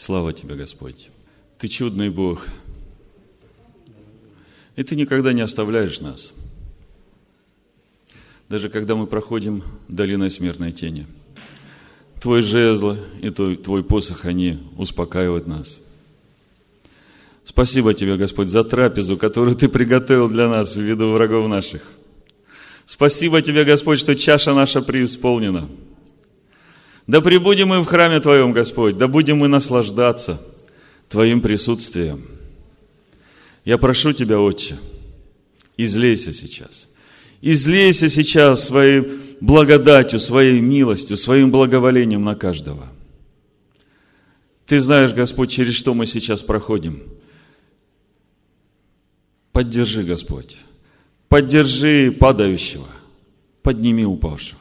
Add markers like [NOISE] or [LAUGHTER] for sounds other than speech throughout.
Слава Тебе, Господь. Ты чудный Бог. И Ты никогда не оставляешь нас. Даже когда мы проходим долиной смертной тени. Твой жезл и твой, твой посох, они успокаивают нас. Спасибо Тебе, Господь, за трапезу, которую Ты приготовил для нас в виду врагов наших. Спасибо Тебе, Господь, что чаша наша преисполнена. Да пребудем мы в храме Твоем, Господь, да будем мы наслаждаться – Твоим присутствием. Я прошу Тебя, Отче, излейся сейчас. Излейся сейчас своей благодатью, своей милостью, своим благоволением на каждого. Ты знаешь, Господь, через что мы сейчас проходим. Поддержи, Господь. Поддержи падающего. Подними упавшего.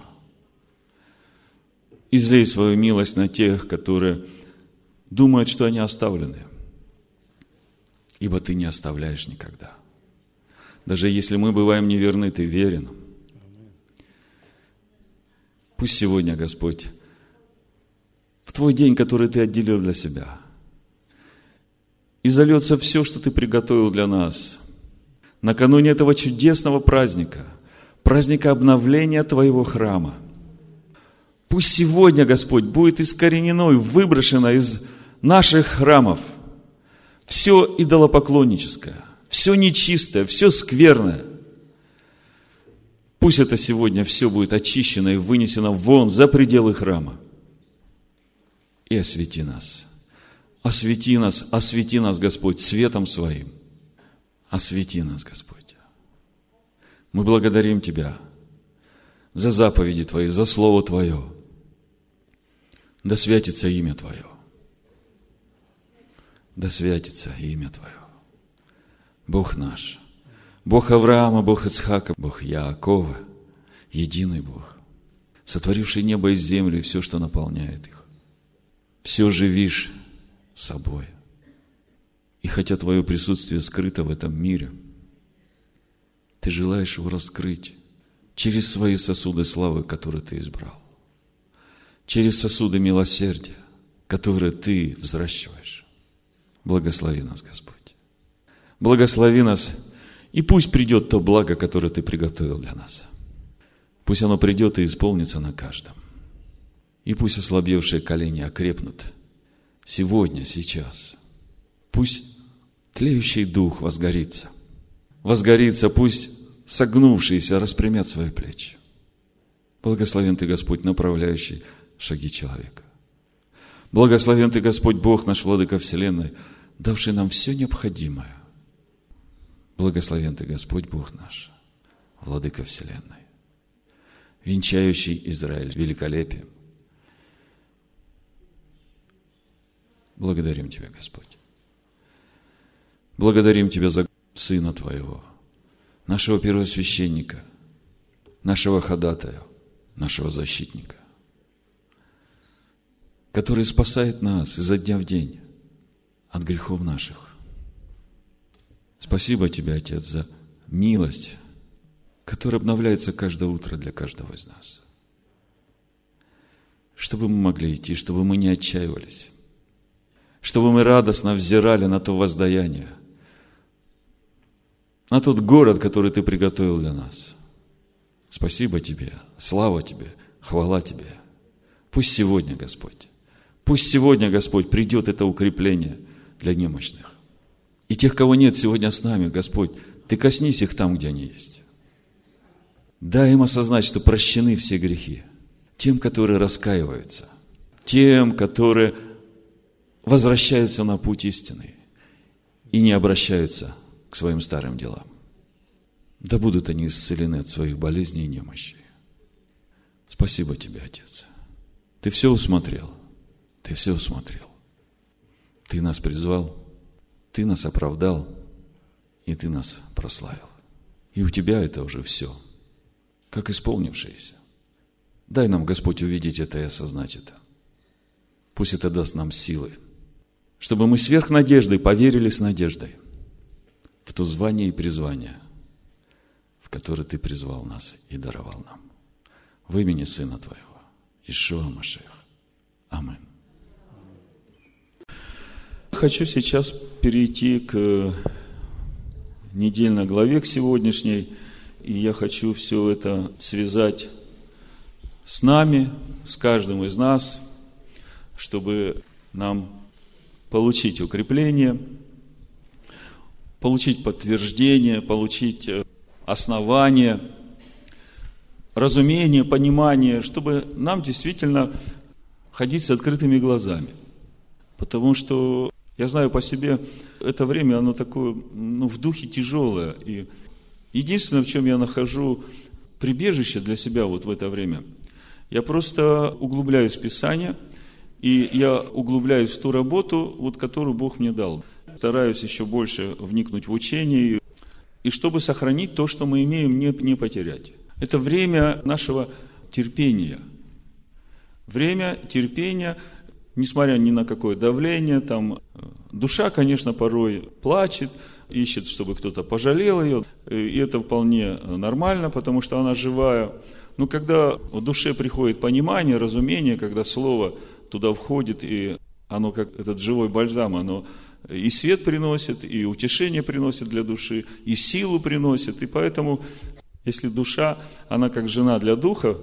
Излей свою милость на тех, которые думают, что они оставлены. Ибо ты не оставляешь никогда. Даже если мы бываем неверны, ты верен. Пусть сегодня, Господь, в твой день, который ты отделил для себя, и зальется все, что ты приготовил для нас, накануне этого чудесного праздника, праздника обновления твоего храма. Пусть сегодня, Господь, будет искоренено и выброшено из наших храмов все идолопоклонническое, все нечистое, все скверное. Пусть это сегодня все будет очищено и вынесено вон за пределы храма. И освети нас. Освети нас, освети нас, Господь, светом своим. Освети нас, Господь. Мы благодарим Тебя за заповеди Твои, за Слово Твое. Да святится имя Твое да святится имя Твое. Бог наш, Бог Авраама, Бог Ицхака, Бог Яакова, единый Бог, сотворивший небо и землю и все, что наполняет их. Все живишь собой. И хотя Твое присутствие скрыто в этом мире, Ты желаешь его раскрыть через свои сосуды славы, которые Ты избрал, через сосуды милосердия, которые Ты взращиваешь. Благослови нас, Господь. Благослови нас, и пусть придет то благо, которое Ты приготовил для нас. Пусть оно придет и исполнится на каждом. И пусть ослабевшие колени окрепнут сегодня, сейчас. Пусть тлеющий дух возгорится. Возгорится, пусть согнувшиеся распрямят свои плечи. Благословен Ты, Господь, направляющий шаги человека. Благословен Ты, Господь Бог наш, Владыка Вселенной, давший нам все необходимое. Благословен Ты, Господь Бог наш, Владыка Вселенной, венчающий Израиль великолепием. Благодарим Тебя, Господь. Благодарим Тебя за Сына Твоего, нашего первосвященника, нашего ходатая, нашего защитника, который спасает нас изо дня в день от грехов наших. Спасибо Тебе, Отец, за милость, которая обновляется каждое утро для каждого из нас. Чтобы мы могли идти, чтобы мы не отчаивались, чтобы мы радостно взирали на то воздаяние, на тот город, который Ты приготовил для нас. Спасибо Тебе, слава Тебе, хвала Тебе. Пусть сегодня, Господь, пусть сегодня, Господь, придет это укрепление – для немощных. И тех, кого нет сегодня с нами, Господь, Ты коснись их там, где они есть. Дай им осознать, что прощены все грехи. Тем, которые раскаиваются. Тем, которые возвращаются на путь истины и не обращаются к своим старым делам. Да будут они исцелены от своих болезней и немощей. Спасибо тебе, Отец. Ты все усмотрел. Ты все усмотрел. Ты нас призвал, Ты нас оправдал, и Ты нас прославил. И у Тебя это уже все, как исполнившееся. Дай нам, Господь, увидеть это и осознать это. Пусть это даст нам силы, чтобы мы сверх надежды поверили с надеждой в то звание и призвание, в которое Ты призвал нас и даровал нам. В имени Сына Твоего, Ишуа Машех. Аминь. Хочу сейчас перейти к недельной главе, к сегодняшней, и я хочу все это связать с нами, с каждым из нас, чтобы нам получить укрепление, получить подтверждение, получить э, основание, разумение, понимание, чтобы нам действительно ходить с открытыми глазами. Потому что я знаю по себе, это время, оно такое, ну, в духе тяжелое. И единственное, в чем я нахожу прибежище для себя вот в это время, я просто углубляюсь в Писание, и я углубляюсь в ту работу, вот, которую Бог мне дал. Стараюсь еще больше вникнуть в учение, и чтобы сохранить то, что мы имеем, не, не потерять. Это время нашего терпения. Время терпения – несмотря ни на какое давление, там, э, душа, конечно, порой плачет, ищет, чтобы кто-то пожалел ее, и это вполне нормально, потому что она живая. Но когда в душе приходит понимание, разумение, когда слово туда входит, и оно как этот живой бальзам, оно и свет приносит, и утешение приносит для души, и силу приносит. И поэтому, если душа, она как жена для духа,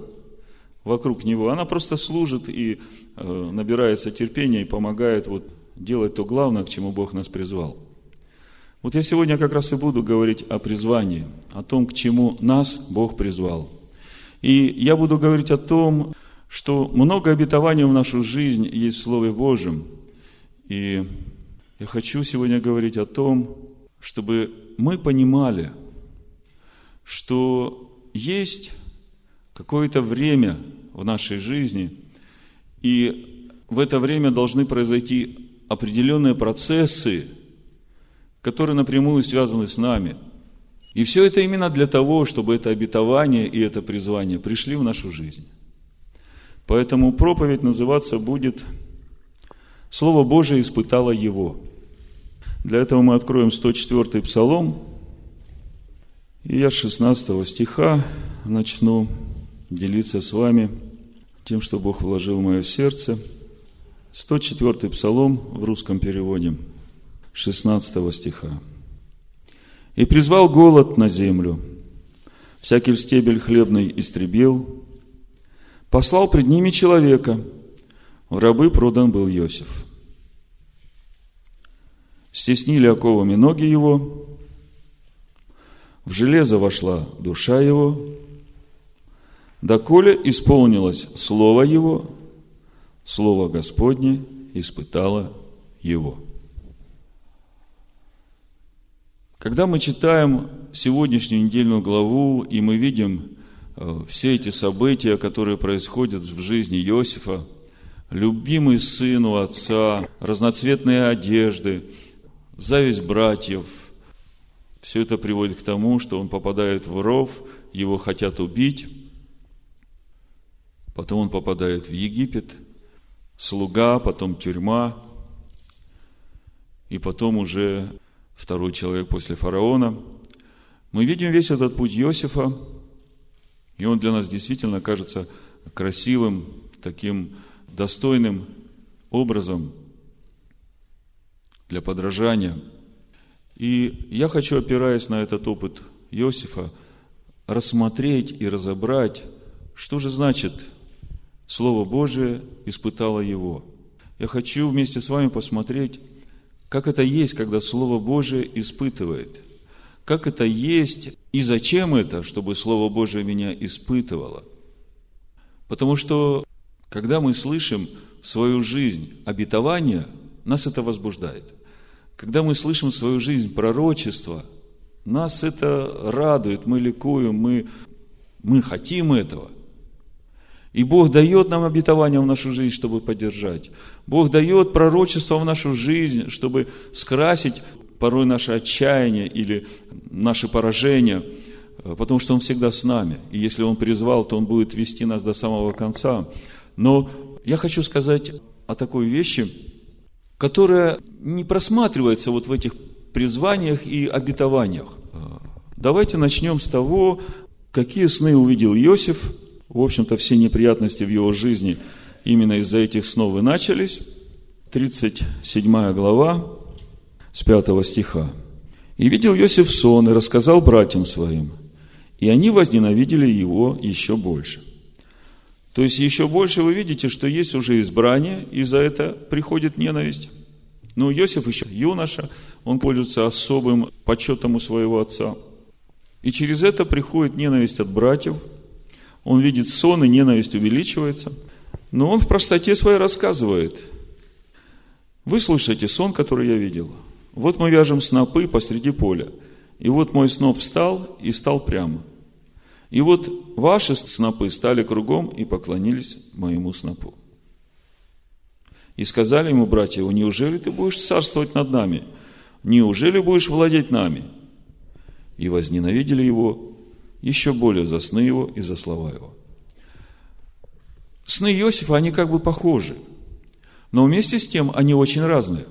вокруг него, она просто служит и э, набирается терпения и помогает вот делать то главное, к чему Бог нас призвал. Вот я сегодня как раз и буду говорить о призвании, о том, к чему нас Бог призвал. И я буду говорить о том, что много обетований в нашу жизнь есть в Слове Божьем. И я хочу сегодня говорить о том, чтобы мы понимали, что есть какое-то время в нашей жизни, и в это время должны произойти определенные процессы, которые напрямую связаны с нами. И все это именно для того, чтобы это обетование и это призвание пришли в нашу жизнь. Поэтому проповедь называться будет «Слово Божие испытало его». Для этого мы откроем 104-й псалом, и я с 16 стиха начну делиться с вами тем, что Бог вложил в мое сердце. 104-й псалом в русском переводе, 16 стиха. «И призвал голод на землю, всякий стебель хлебный истребил, послал пред ними человека, в рабы продан был Иосиф. Стеснили оковами ноги его, в железо вошла душа его, доколе исполнилось Слово Его, Слово Господне испытало Его. Когда мы читаем сегодняшнюю недельную главу, и мы видим э, все эти события, которые происходят в жизни Иосифа, любимый сын у отца, разноцветные одежды, зависть братьев, все это приводит к тому, что он попадает в ров, его хотят убить, потом он попадает в Египет, слуга, потом тюрьма, и потом уже второй человек после фараона. Мы видим весь этот путь Иосифа, и он для нас действительно кажется красивым, таким достойным образом для подражания. И я хочу, опираясь на этот опыт Иосифа, рассмотреть и разобрать, что же значит – Слово Божие испытало его. Я хочу вместе с вами посмотреть, как это есть, когда Слово Божие испытывает. Как это есть и зачем это, чтобы Слово Божие меня испытывало. Потому что, когда мы слышим свою жизнь обетования, нас это возбуждает. Когда мы слышим свою жизнь пророчества, нас это радует, мы ликуем, мы, мы хотим этого. И Бог дает нам обетование в нашу жизнь, чтобы поддержать. Бог дает пророчество в нашу жизнь, чтобы скрасить порой наше отчаяние или наши поражения, э, потому что Он всегда с нами. И если Он призвал, то Он будет вести нас до самого конца. Но я хочу сказать о такой вещи, которая не просматривается вот в этих призваниях и обетованиях. Э, давайте начнем с того, какие сны увидел Иосиф – в общем-то, все неприятности в его жизни именно из-за этих снов и начались. 37 глава, с 5 стиха. «И видел Иосиф сон, и рассказал братьям своим, и они возненавидели его еще больше». То есть, еще больше вы видите, что есть уже избрание, и за это приходит ненависть. Но Иосиф еще юноша, он пользуется особым почетом у своего отца. И через это приходит ненависть от братьев. Он видит сон, и ненависть увеличивается. Но он в простоте своей рассказывает. Вы слышите сон, который я видел. Вот мы вяжем снопы посреди поля. И вот мой сноп встал и стал прямо. И вот ваши снопы стали кругом и поклонились моему снопу. И сказали ему братья его, неужели ты будешь царствовать над нами? Неужели будешь владеть нами? И возненавидели его еще более за сны его и за слова его. Сны Иосифа, они как бы похожи, но вместе с тем они очень разные.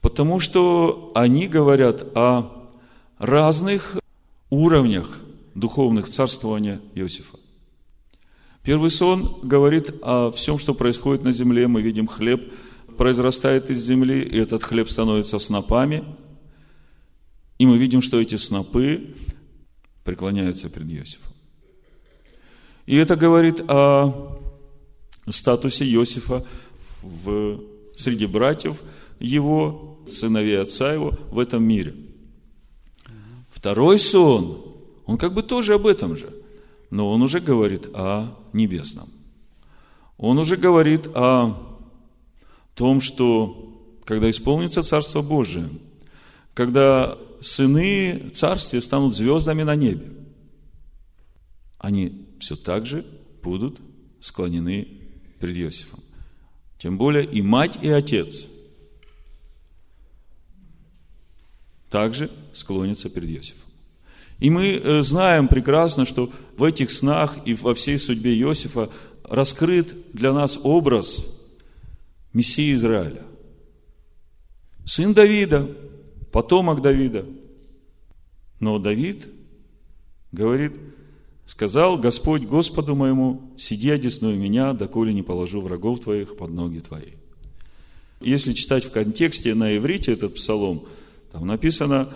Потому что они говорят о разных уровнях духовных царствования Иосифа. Первый сон говорит о всем, что происходит на земле. Мы видим хлеб произрастает из земли, и этот хлеб становится снопами. И мы видим, что эти снопы преклоняются перед Иосифом. И это говорит о статусе Иосифа в, среди братьев его, сыновей отца его в этом мире. Второй сон, он как бы тоже об этом же, но он уже говорит о небесном. Он уже говорит о том, что когда исполнится Царство Божие, когда сыны Царствия станут звездами на небе, они все так же будут склонены перед Иосифом. Тем более и мать, и отец также склонятся перед Иосифом. И мы э, знаем прекрасно, что в этих снах и во всей судьбе Иосифа раскрыт для нас образ Мессии Израиля. Сын Давида, потомок Давида. Но Давид говорит, сказал Господь Господу моему, сиди одесную меня, доколе не положу врагов твоих под ноги твои. Если читать в контексте на иврите этот псалом, там написано,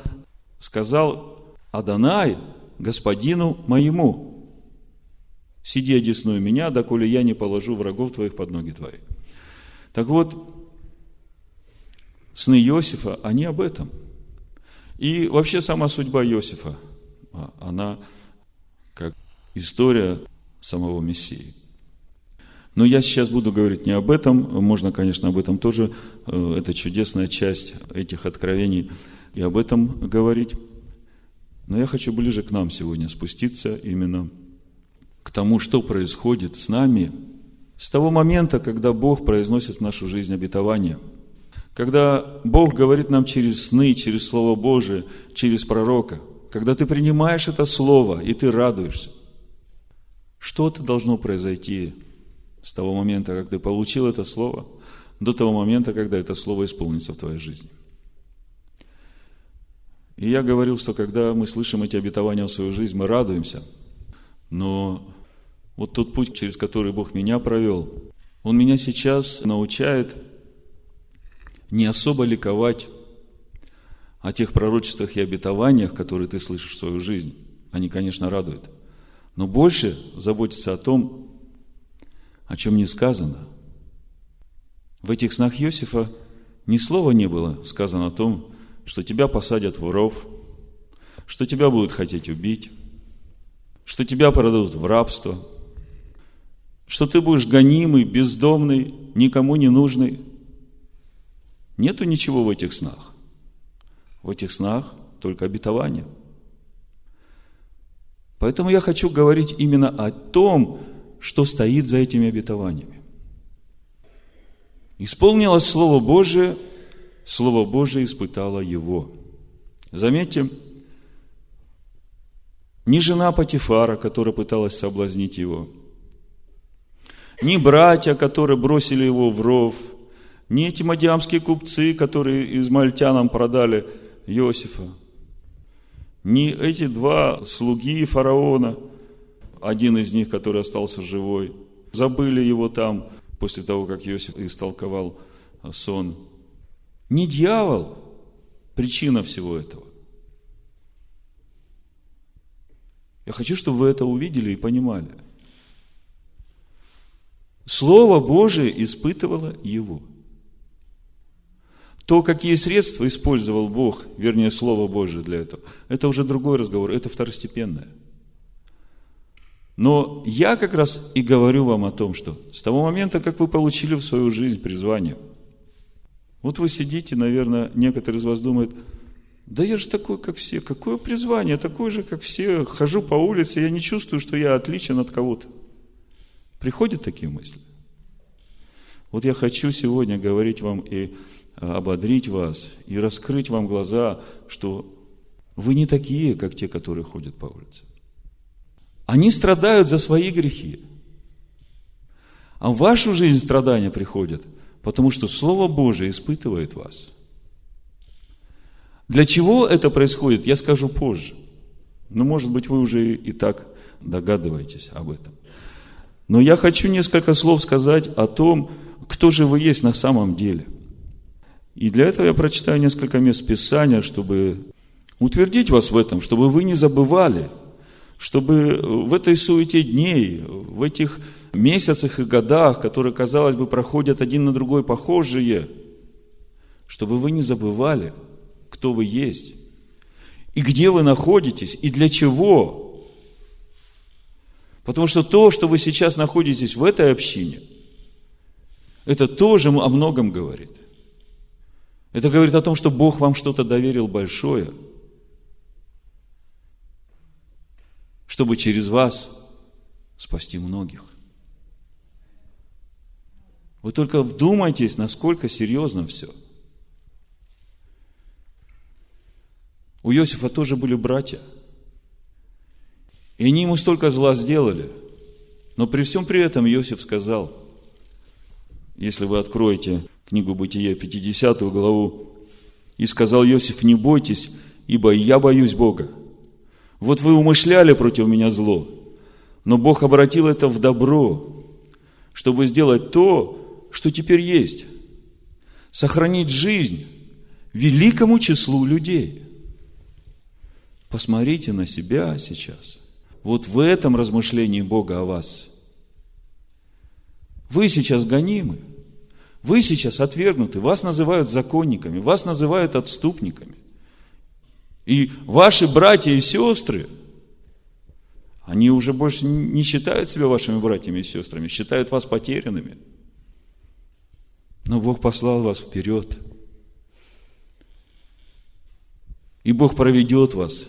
сказал Адонай господину моему. Сиди одесную меня, доколе я не положу врагов твоих под ноги твои. Так вот, сны Иосифа, они об этом. И вообще сама судьба Иосифа, а, она как история самого Мессии. Но я сейчас буду говорить не об этом, можно, конечно, об этом тоже, э, это чудесная часть этих откровений, и об этом говорить. Но я хочу ближе к нам сегодня спуститься именно к тому, что происходит с нами с того момента, когда Бог произносит в нашу жизнь обетование. Когда Бог говорит нам через сны, через Слово Божие, через пророка. Когда ты принимаешь это Слово, и ты радуешься. Что-то должно произойти с того момента, как ты получил это Слово, до того момента, когда это Слово исполнится в твоей жизни. И я говорил, что когда мы слышим эти обетования в свою жизнь, мы радуемся. Но вот тот путь, через который Бог меня провел, Он меня сейчас научает не особо ликовать о тех пророчествах и обетованиях, которые ты слышишь в свою жизнь. Они, конечно, радуют. Но больше заботиться о том, о чем не сказано. В этих снах Иосифа ни слова не было сказано о том, что тебя посадят в ров, что тебя будут хотеть убить, что тебя продадут в рабство, что ты будешь гонимый, бездомный, никому не нужный. Нету ничего в этих снах. В этих снах только обетование. Поэтому я хочу говорить именно о том, что стоит за этими обетованиями. Исполнилось Слово Божие – Слово Божие испытало его. Заметьте, ни жена Патифара, которая пыталась соблазнить его, ни братья, которые бросили его в ров, ни эти мадиамские купцы, которые измальтянам продали Иосифа, ни эти два слуги фараона, один из них, который остался живой, забыли его там после того, как Иосиф истолковал сон. Не дьявол причина всего этого. Я хочу, чтобы вы это увидели и понимали. Слово Божие испытывало его. То, какие средства использовал Бог, вернее, Слово Божие для этого, это уже другой разговор, это второстепенное. Но я как раз и говорю вам о том, что с того момента, как вы получили в свою жизнь призвание, вот вы сидите, наверное, некоторые из вас думают, да я же такой, как все, какое призвание, такой же, как все, хожу по улице, я не чувствую, что я отличен от кого-то. Приходят такие мысли? Вот я хочу сегодня говорить вам и ободрить вас и раскрыть вам глаза, что вы не такие, как те, которые ходят по улице. Они страдают за свои грехи. А в вашу жизнь страдания приходят, потому что Слово Божие испытывает вас. Для чего это происходит, я скажу позже. Но, может быть, вы уже и так догадываетесь об этом. Но я хочу несколько слов сказать о том, кто же вы есть на самом деле – и для этого я прочитаю несколько мест Писания, чтобы утвердить вас в этом, чтобы вы не забывали, чтобы в этой суете дней, в этих месяцах и годах, которые, казалось бы, проходят один на другой похожие, чтобы вы не забывали, кто вы есть, и где вы находитесь, и для чего. Потому что то, что вы сейчас находитесь в этой общине, это тоже о многом говорит. Это говорит о том, что Бог вам что-то доверил большое, чтобы через вас спасти многих. Вы только вдумайтесь, насколько серьезно все. У Иосифа тоже были братья. И они ему столько зла сделали. Но при всем при этом Иосиф сказал, если вы откроете книгу Бытия, 50 главу, и сказал Иосиф, не бойтесь, ибо я боюсь Бога. Вот вы умышляли против меня зло, но Бог обратил это в добро, чтобы сделать то, что теперь есть. Сохранить жизнь великому числу людей. Посмотрите на себя сейчас. Вот в этом размышлении Бога о вас. Вы сейчас гонимы. Вы сейчас отвергнуты, вас называют законниками, вас называют отступниками. И ваши братья и сестры, они уже больше не считают себя вашими братьями и сестрами, считают вас потерянными. Но Бог послал вас вперед. И Бог проведет вас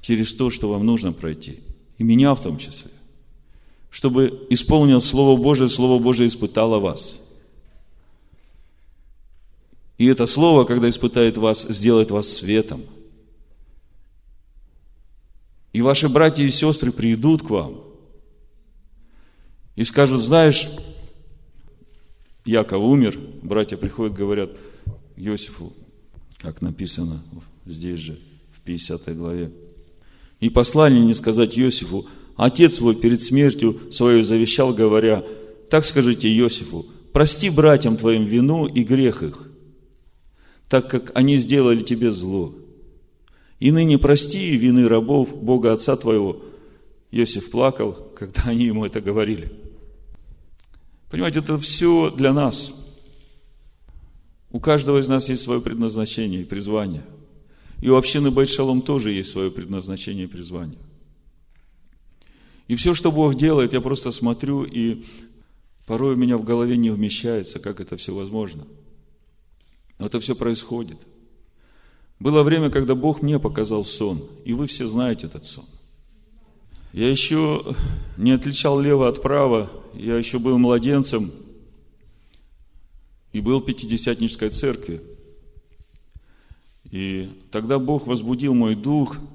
через то, что вам нужно пройти. И меня в том числе чтобы исполнил Слово Божие, Слово Божие испытало вас. И это Слово, когда испытает вас, сделает вас светом. И ваши братья и сестры придут к вам и скажут, знаешь, Яков умер, братья приходят, говорят Иосифу, как написано здесь же, в 50 главе. И послание не сказать Иосифу, отец свой перед смертью свою завещал, говоря, так скажите Иосифу, прости братьям твоим вину и грех их, так как они сделали тебе зло. И ныне прости вины рабов Бога Отца твоего. Иосиф плакал, когда [LAUGHS] они ему это говорили. Понимаете, это все для нас. У каждого из нас есть свое предназначение и призвание. И у общины Байшалом тоже есть свое предназначение и призвание. И все, что Бог делает, я просто смотрю, и порой у меня в голове не вмещается, как это все возможно. Но это все происходит. Было время, когда Бог мне показал сон, и вы все знаете этот сон. Я еще не отличал лево от права, я еще был младенцем и был в Пятидесятнической церкви. И тогда Бог возбудил мой дух –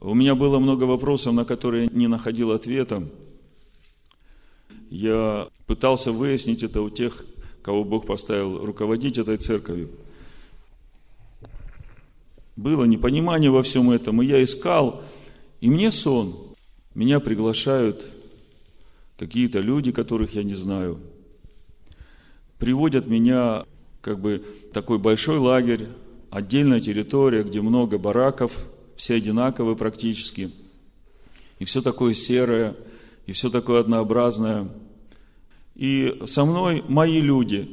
у меня было много вопросов, на которые не находил ответа. Я пытался выяснить это у тех, кого Бог поставил руководить этой церковью. Было непонимание во всем этом, и я искал, и мне сон. Меня приглашают какие-то люди, которых я не знаю. приводят меня как бы такой большой лагерь, отдельная территория, где много бараков, все одинаковые практически, и все такое серое, и все такое однообразное. И со мной мои люди,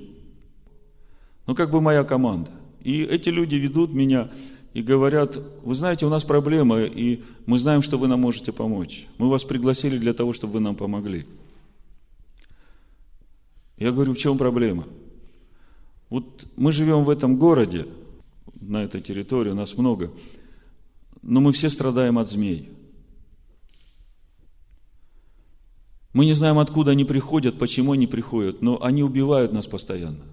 ну как бы моя команда. И эти люди ведут меня и говорят, вы знаете, у нас проблемы, и мы знаем, что вы нам можете помочь. Мы вас пригласили для того, чтобы вы нам помогли. Я говорю, в чем проблема? Вот мы живем в этом городе, на этой территории, нас много, но мы все страдаем от змей. Мы не знаем, откуда они приходят, почему они приходят, но они убивают нас постоянно.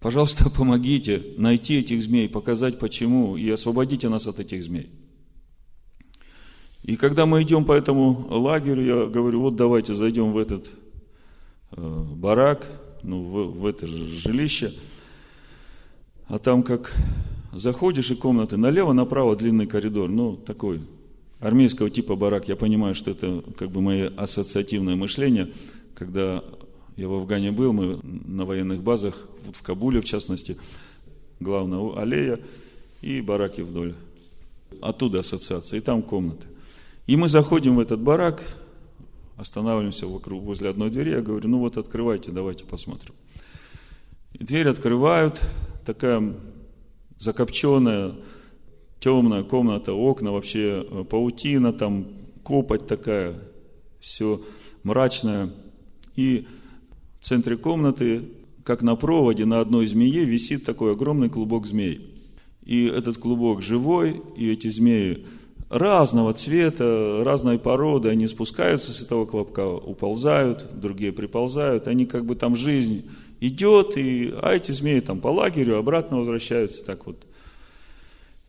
Пожалуйста, [LAUGHS] помогите найти этих змей, показать почему, и освободите нас от этих змей. И когда мы идем по этому лагерю, я говорю, вот давайте зайдем в этот э, барак, ну, в, в это же жилище, а там как заходишь и комнаты налево, направо длинный коридор, ну, такой армейского типа барак. Я понимаю, что это как бы мое ассоциативное мышление, когда я в Афгане был, мы на военных базах, в Кабуле в частности, главная аллея и бараки вдоль. Оттуда ассоциация, и там комнаты. И мы заходим в этот барак, останавливаемся вокруг, возле одной двери, я говорю, ну вот открывайте, давайте посмотрим. И дверь открывают, такая закопченная, темная комната, окна вообще, э, паутина, там копоть такая, все мрачное. И в центре комнаты, как на проводе, на одной змее висит такой огромный клубок змей. И этот клубок живой, и эти змеи разного цвета, разной породы, они спускаются с этого клубка, уползают, другие приползают, они как бы там жизнь идет, и, а эти змеи там по лагерю обратно возвращаются, так вот.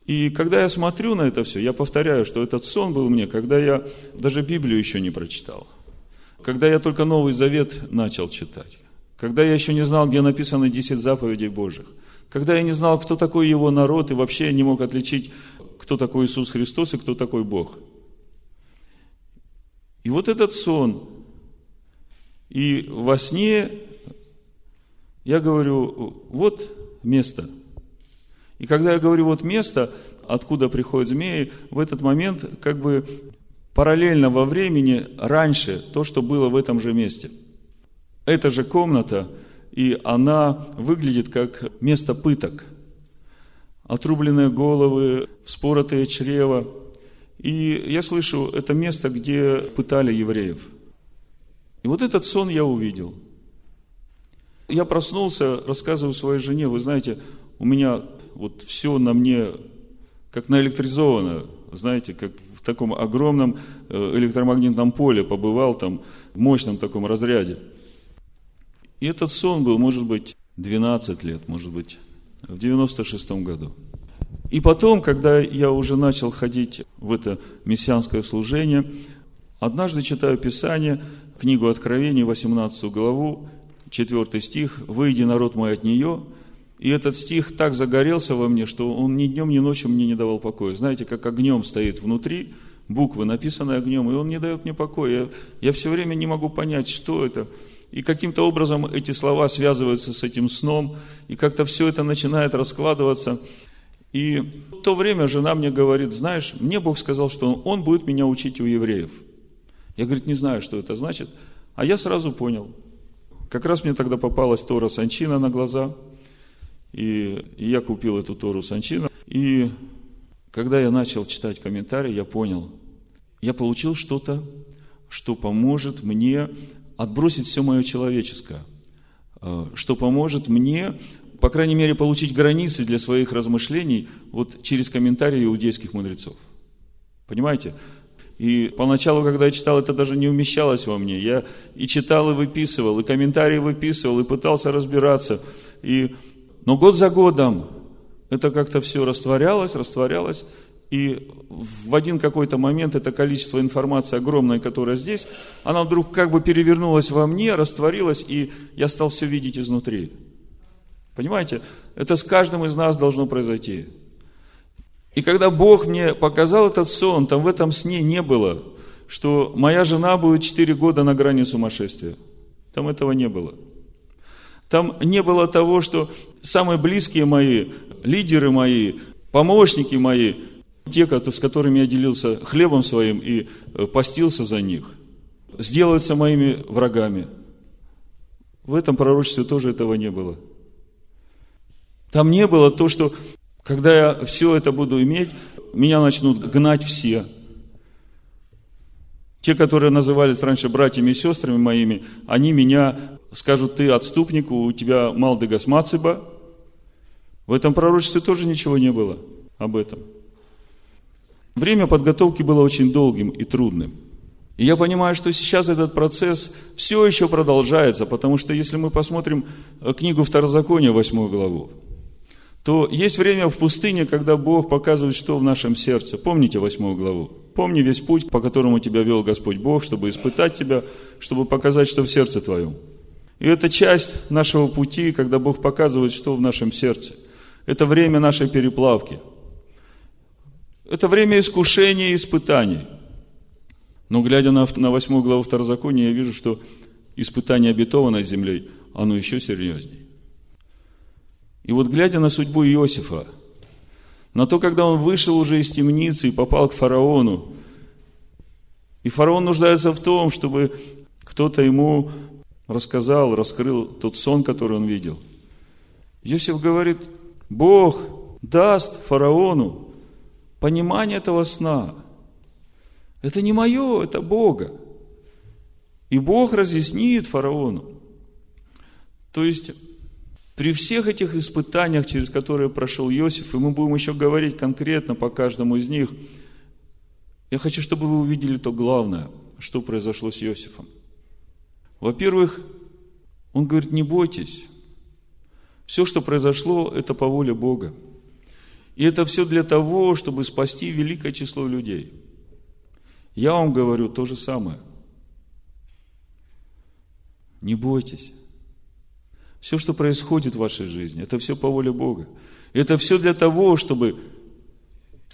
И когда я смотрю на это все, я повторяю, что этот сон был мне, когда я даже Библию еще не прочитал когда я только Новый Завет начал читать, когда я еще не знал, где написаны 10 заповедей Божьих, когда я не знал, кто такой его народ, и вообще я не мог отличить, кто такой Иисус Христос и кто такой Бог. И вот этот сон, и во сне я говорю, вот место. И когда я говорю вот место, откуда приходят змеи, в этот момент как бы параллельно во времени раньше то, что было в этом же месте. Эта же комната, и она выглядит как место пыток. Отрубленные головы, вспоротые чрева. И я слышу, это место, где пытали евреев. И вот этот сон я увидел. Я проснулся, рассказываю своей жене, вы знаете, у меня вот все на мне как наэлектризовано, знаете, как таком огромном э, электромагнитном поле, побывал там в мощном таком разряде. И этот сон был, может быть, 12 лет, может быть, в 96 году. И потом, когда я уже начал ходить в это мессианское служение, однажды читаю Писание, книгу Откровений, 18 главу, 4 стих, «Выйди, народ мой, от нее», и этот стих так загорелся во мне, что он ни днем, ни ночью мне не давал покоя. Знаете, как огнем стоит внутри, буквы, написанные огнем, и он не дает мне покоя. Я, я все время не могу понять, что это. И каким-то образом эти слова связываются с этим сном, и как-то все это начинает раскладываться. И в то время жена мне говорит, знаешь, мне Бог сказал, что Он будет меня учить у евреев. Я, говорит, не знаю, что это значит. А я сразу понял. Как раз мне тогда попалась Тора Санчина на глаза – и, и я купил эту Тору Санчина. И когда я начал читать комментарии, я понял, я получил что-то, что поможет мне отбросить все мое человеческое, э, что поможет мне, по крайней мере, получить границы для своих размышлений вот через комментарии иудейских мудрецов. Понимаете? И поначалу, когда я читал, это даже не умещалось во мне. Я и читал, и выписывал, и комментарии выписывал, и пытался разбираться. И но год за годом это как-то все растворялось, растворялось, и в один какой-то момент это количество информации огромное, которое здесь, она вдруг как бы перевернулась во мне, растворилась, и я стал все видеть изнутри. Понимаете? Это с каждым из нас должно произойти. И когда Бог мне показал этот сон, там в этом сне не было, что моя жена будет 4 года на грани сумасшествия. Там этого не было. Там не было того, что самые близкие мои, лидеры мои, помощники мои, те, с которыми я делился хлебом своим и э, постился за них, сделаются моими врагами. В этом пророчестве тоже этого не было. Там не было то, что когда я все это буду иметь, меня начнут гнать все. Те, которые назывались раньше братьями и сестрами моими, они меня скажут, ты отступник, у тебя малдегас мациба. В этом пророчестве тоже ничего не было об этом. Время подготовки было очень долгим и трудным. И я понимаю, что сейчас этот процесс все еще продолжается, потому что если мы посмотрим э, книгу Второзакония, 8 главу, то есть время в пустыне, когда Бог показывает, что в нашем сердце. Помните 8 главу? Помни весь путь, по которому тебя вел Господь Бог, чтобы испытать тебя, чтобы показать, что в сердце твоем. И это часть нашего пути, когда Бог показывает, что в нашем сердце. Это время нашей переплавки – это время искушений и испытаний. Но глядя на, на 8 главу Второзакония, я вижу, что испытание обетованной землей, оно еще серьезнее. И вот глядя на судьбу Иосифа, на то, когда он вышел уже из темницы и попал к фараону, и фараон нуждается в том, чтобы кто-то ему рассказал, раскрыл тот сон, который он видел. Иосиф говорит, Бог даст фараону понимание этого сна. Это не мое, это Бога. И Бог разъяснит фараону. То есть, при всех этих испытаниях, через которые прошел Иосиф, и мы будем еще говорить конкретно по каждому из них, я хочу, чтобы вы увидели то главное, что произошло с Иосифом. Во-первых, он говорит, не бойтесь. Все, что произошло, это по воле Бога. И это все для того, чтобы спасти великое число людей. Я вам говорю то же самое. Не бойтесь. Все, что происходит в вашей жизни, это все по воле Бога. Это все для того, чтобы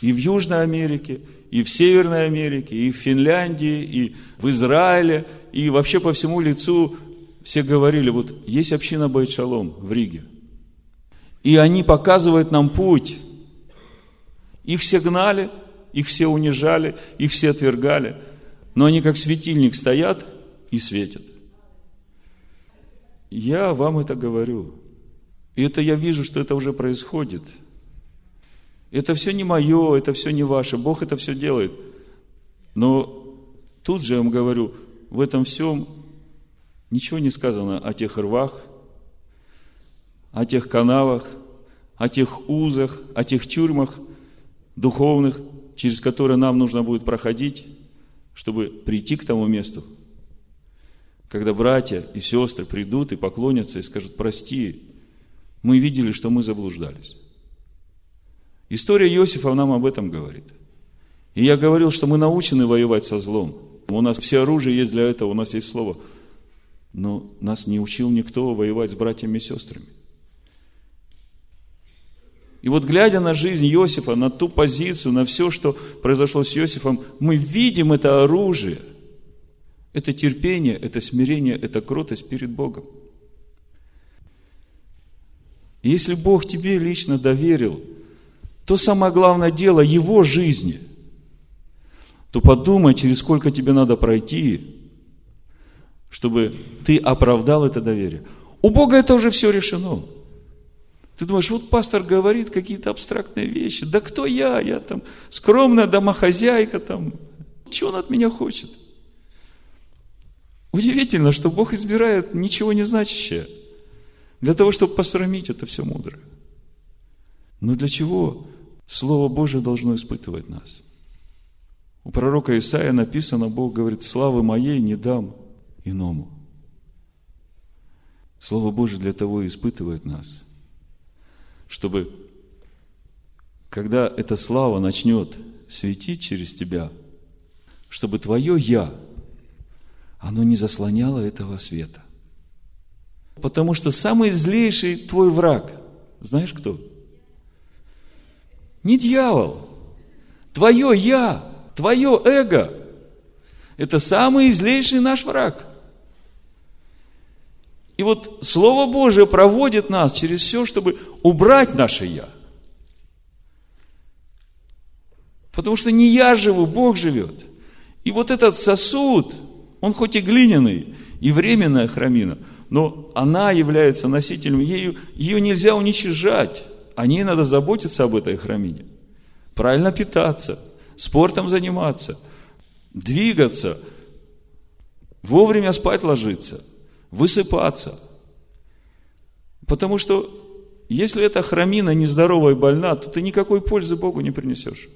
и в Южной Америке, и в Северной Америке, и в Финляндии, и в Израиле, и вообще по всему лицу все говорили, вот есть община Байт-Шалом в Риге. И они показывают нам путь – их все гнали, их все унижали, их все отвергали. Но они как светильник стоят и светят. Я вам это говорю. И это я вижу, что это уже происходит. Это все не мое, это все не ваше. Бог это все делает. Но тут же я вам говорю, в этом всем ничего не сказано о тех рвах, о тех канавах, о тех узах, о тех тюрьмах – духовных, через которые нам нужно будет проходить, чтобы прийти к тому месту, когда братья и сестры придут и поклонятся и скажут, прости, мы видели, что мы заблуждались. История Иосифа нам об этом говорит. И я говорил, что мы научены воевать со злом. У нас все оружие есть для этого, у нас есть слово. Но нас не учил никто воевать с братьями и сестрами. И вот глядя на жизнь Иосифа, на ту позицию, на все, что произошло с Иосифом, мы видим это оружие. Это терпение, это смирение, это кротость перед Богом. Если Бог тебе лично доверил то самое главное дело Его жизни, то подумай, через сколько тебе надо пройти, чтобы ты оправдал это доверие. У Бога это уже все решено. Ты думаешь, вот пастор говорит какие-то абстрактные вещи. Да кто я? Я там скромная домохозяйка там. Чего он от меня хочет? Удивительно, что Бог избирает ничего не значащее. Для того, чтобы посрамить это все мудрое. Но для чего Слово Божие должно испытывать нас? У пророка Исаия написано, Бог говорит, славы моей не дам иному. Слово Божие для того и испытывает нас – чтобы когда эта слава начнет светить через тебя, чтобы твое «я», оно не заслоняло этого света. Потому что самый злейший твой враг, знаешь кто? Не дьявол. Твое «я», твое эго – это самый злейший наш враг. И вот Слово Божие проводит нас через все, чтобы убрать наше «я». Потому что не я живу, Бог живет. И вот этот сосуд, он хоть и глиняный, и временная храмина, но она является носителем, ею, ее нельзя уничижать. О ней надо заботиться об этой храмине. Правильно питаться, спортом заниматься, двигаться, вовремя спать ложиться, высыпаться. Потому что если эта храмина нездоровая и больна, то ты никакой пользы Богу не принесешь.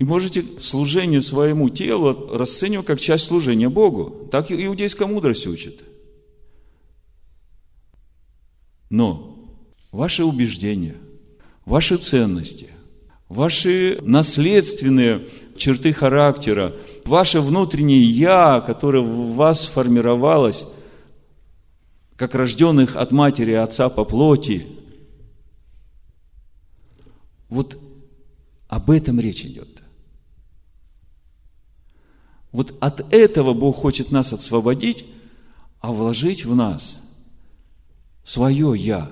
И можете служение своему телу расценивать как часть служения Богу. Так иудейская мудрость учит. Но ваши убеждения, ваши ценности, ваши наследственные черты характера, ваше внутреннее «я», которое в вас сформировалось, как рожденных от матери и отца по плоти, вот об этом речь идет. Вот от этого Бог хочет нас освободить, а вложить в нас свое «я»,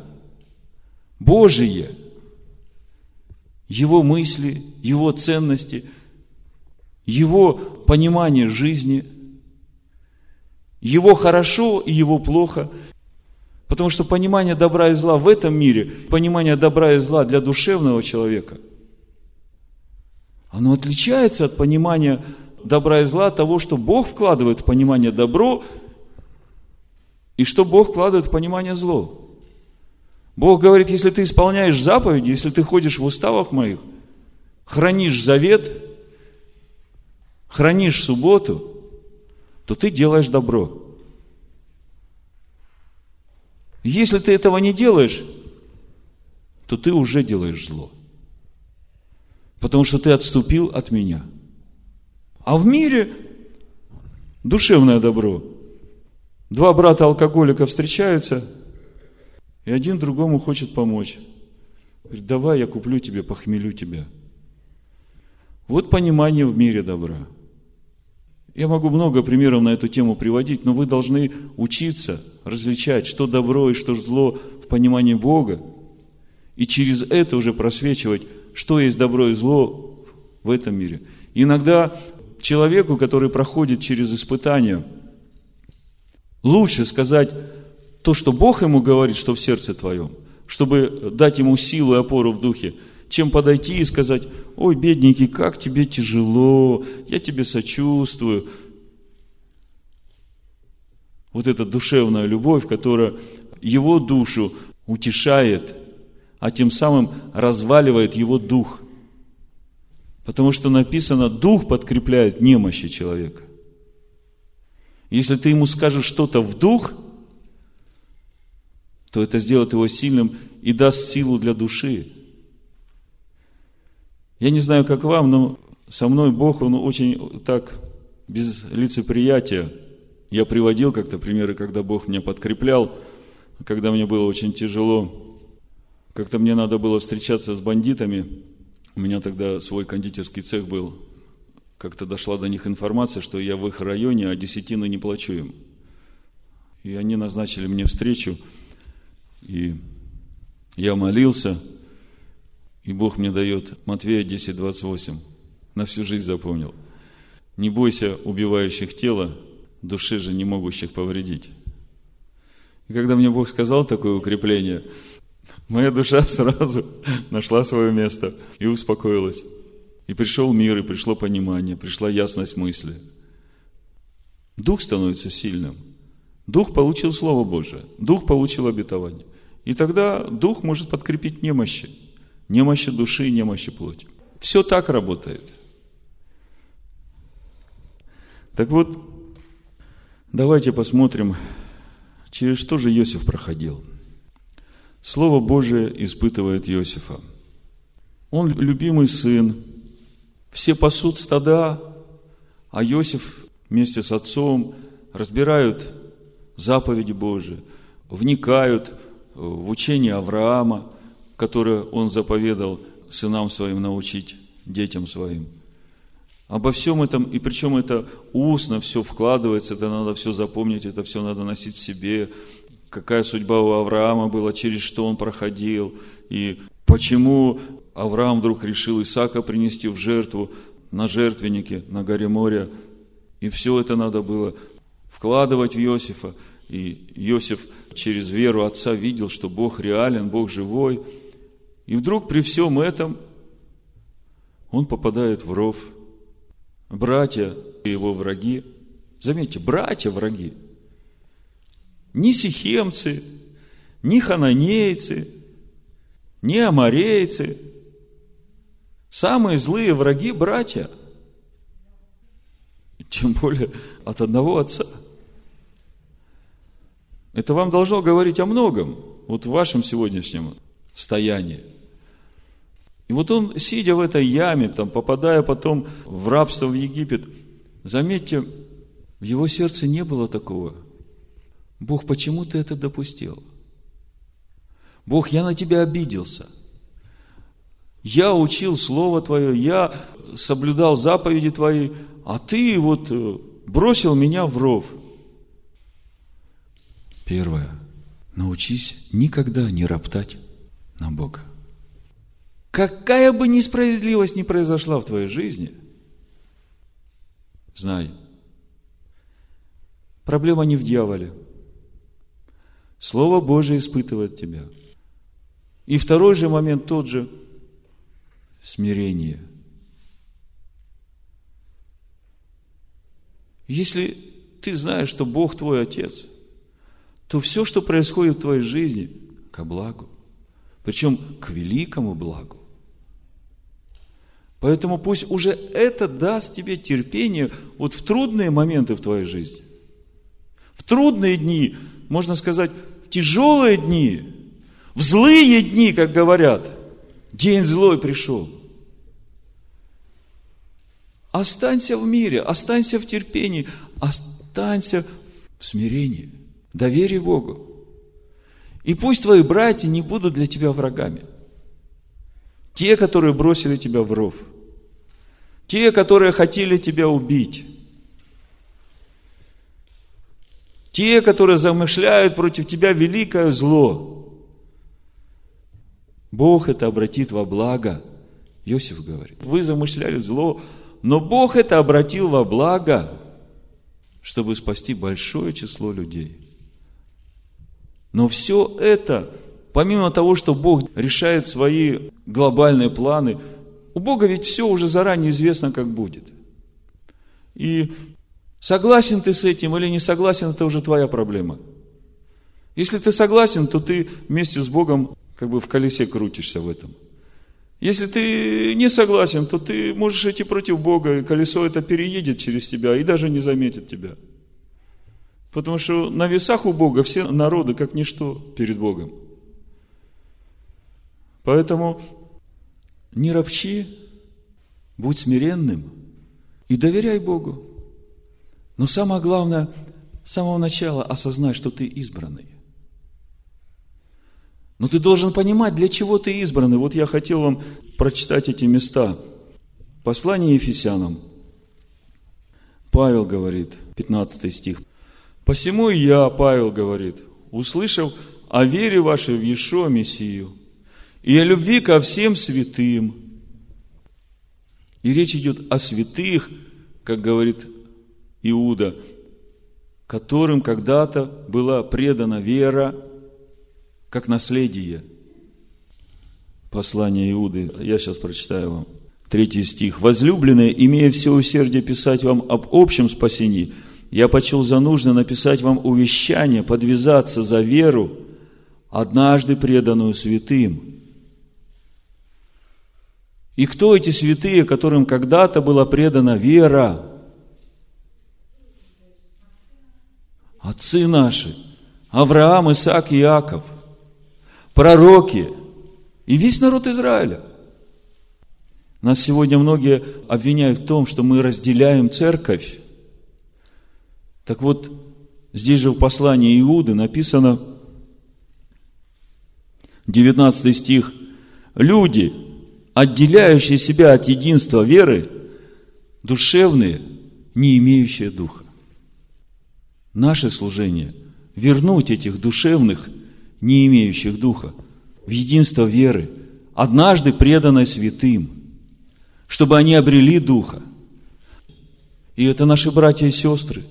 Божие, Его мысли, Его ценности, Его понимание жизни, Его хорошо и Его плохо. Потому что понимание добра и зла в этом мире, понимание добра и зла для душевного человека, оно отличается от понимания добра и зла, того, что Бог вкладывает в понимание добро, и что Бог вкладывает в понимание зло. Бог говорит, если ты исполняешь заповеди, если ты ходишь в уставах моих, хранишь завет, хранишь субботу, то ты делаешь добро. Если ты этого не делаешь, то ты уже делаешь зло. Потому что ты отступил от меня – а в мире душевное добро. Два брата-алкоголика встречаются, и один другому хочет помочь. Говорит, давай я куплю тебе, похмелю тебя. Вот понимание в мире добра. Я могу много примеров на эту тему приводить, но вы должны учиться различать, что добро и что зло в понимании Бога, и через это уже просвечивать, что есть добро и зло в этом мире. Иногда человеку, который проходит через испытания, лучше сказать то, что Бог ему говорит, что в сердце твоем, чтобы дать ему силу и опору в духе, чем подойти и сказать, ой, бедненький, как тебе тяжело, я тебе сочувствую. Вот эта душевная любовь, которая его душу утешает, а тем самым разваливает его дух – Потому что написано, дух подкрепляет немощи человека. Если ты ему скажешь что-то в дух, то это сделает его сильным и даст силу для души. Я не знаю, как вам, но со мной Бог, Он очень так, без лицеприятия. Я приводил как-то примеры, когда Бог меня подкреплял, когда мне было очень тяжело. Как-то мне надо было встречаться с бандитами, у меня тогда свой кондитерский цех был. Как-то дошла до них информация, что я в их районе, а десятины не плачу им. И они назначили мне встречу, и я молился, и Бог мне дает Матвея 10, 28. На всю жизнь запомнил. Не бойся убивающих тело, души же не могущих повредить. И когда мне Бог сказал такое укрепление, Моя душа сразу [LAUGHS] нашла свое место и успокоилась. И пришел мир, и пришло понимание, пришла ясность мысли. Дух становится сильным. Дух получил Слово Божие. Дух получил обетование. И тогда Дух может подкрепить немощи. Немощи души, немощи плоти. Все так работает. Так вот, давайте посмотрим, через что же Иосиф проходил – Слово Божие испытывает Иосифа. Он любимый сын, все пасут стада, а Иосиф вместе с отцом разбирают заповеди Божии, вникают в учение Авраама, которое он заповедал сынам своим научить, детям своим. обо всем этом, и причем это устно все вкладывается, это надо все запомнить, это все надо носить в себе, какая судьба у Авраама была, через что он проходил, и почему Авраам вдруг решил Исаака принести в жертву на жертвеннике, на горе моря. И все это надо было вкладывать в Иосифа. И Иосиф через веру отца видел, что Бог реален, Бог живой. И вдруг при всем этом он попадает в ров. Братья его враги. Заметьте, братья враги. Ни сихемцы, ни хананейцы, ни амарейцы. Самые злые враги – братья. Тем более от одного отца. Это вам должно говорить о многом, вот в вашем сегодняшнем стоянии. И вот он, сидя в этой яме, там, попадая потом в рабство в Египет, заметьте, в его сердце не было такого. Бог, почему ты это допустил? Бог, я на тебя обиделся. Я учил Слово Твое, я соблюдал заповеди Твои, а Ты вот э, бросил меня в ров. Первое. Научись никогда не роптать на Бога. Какая бы несправедливость ни произошла в твоей жизни, знай, проблема не в дьяволе. Слово Божие испытывает тебя. И второй же момент тот же – смирение. Если ты знаешь, что Бог твой Отец, то все, что происходит в твоей жизни, ко благу. Причем к великому благу. Поэтому пусть уже это даст тебе терпение вот в трудные моменты в твоей жизни. В трудные дни, можно сказать, тяжелые дни, в злые дни, как говорят, день злой пришел. Останься в мире, останься в терпении, останься в смирении, доверие Богу. И пусть твои братья не будут для тебя врагами – те, которые бросили тебя в ров. Те, которые хотели тебя убить. Те, которые замышляют против тебя великое зло. Бог это обратит во благо. Иосиф говорит, вы замышляли зло, но Бог это обратил во благо, чтобы спасти большое число людей. Но все это Помимо того, что Бог решает свои глобальные планы, у Бога ведь все уже заранее известно, как будет. И согласен ты с этим или не согласен, это уже твоя проблема. Если ты согласен, то ты вместе с Богом как бы в колесе крутишься в этом. Если ты не согласен, то ты можешь идти против Бога, и колесо это переедет через тебя и даже не заметит тебя. Потому что на весах у Бога все народы как ничто перед Богом. Поэтому не ропчи, будь смиренным и доверяй Богу. Но самое главное, с самого начала осознай, что ты избранный. Но ты должен понимать, для чего ты избранный. Вот я хотел вам прочитать эти места. Послание Ефесянам. Павел говорит, 15 стих. «Посему я, Павел говорит, услышав о вере вашей в Иешуа Мессию, и о любви ко всем святым. И речь идет о святых, как говорит Иуда, которым когда-то была предана вера как наследие. Послание Иуды, я сейчас прочитаю вам. Третий стих. «Возлюбленные, имея все усердие писать вам об общем спасении, я почел за нужно написать вам увещание, подвязаться за веру, однажды преданную святым, и кто эти святые, которым когда-то была предана вера? Отцы наши, Авраам, Исаак Иаков, пророки и весь народ Израиля. Нас сегодня многие обвиняют в том, что мы разделяем церковь. Так вот, здесь же в послании Иуды написано, 19 стих, люди, отделяющие себя от единства веры, душевные, не имеющие духа. Наше служение – вернуть этих душевных, не имеющих духа, в единство веры, однажды преданной святым, чтобы они обрели духа. И это наши братья и сестры,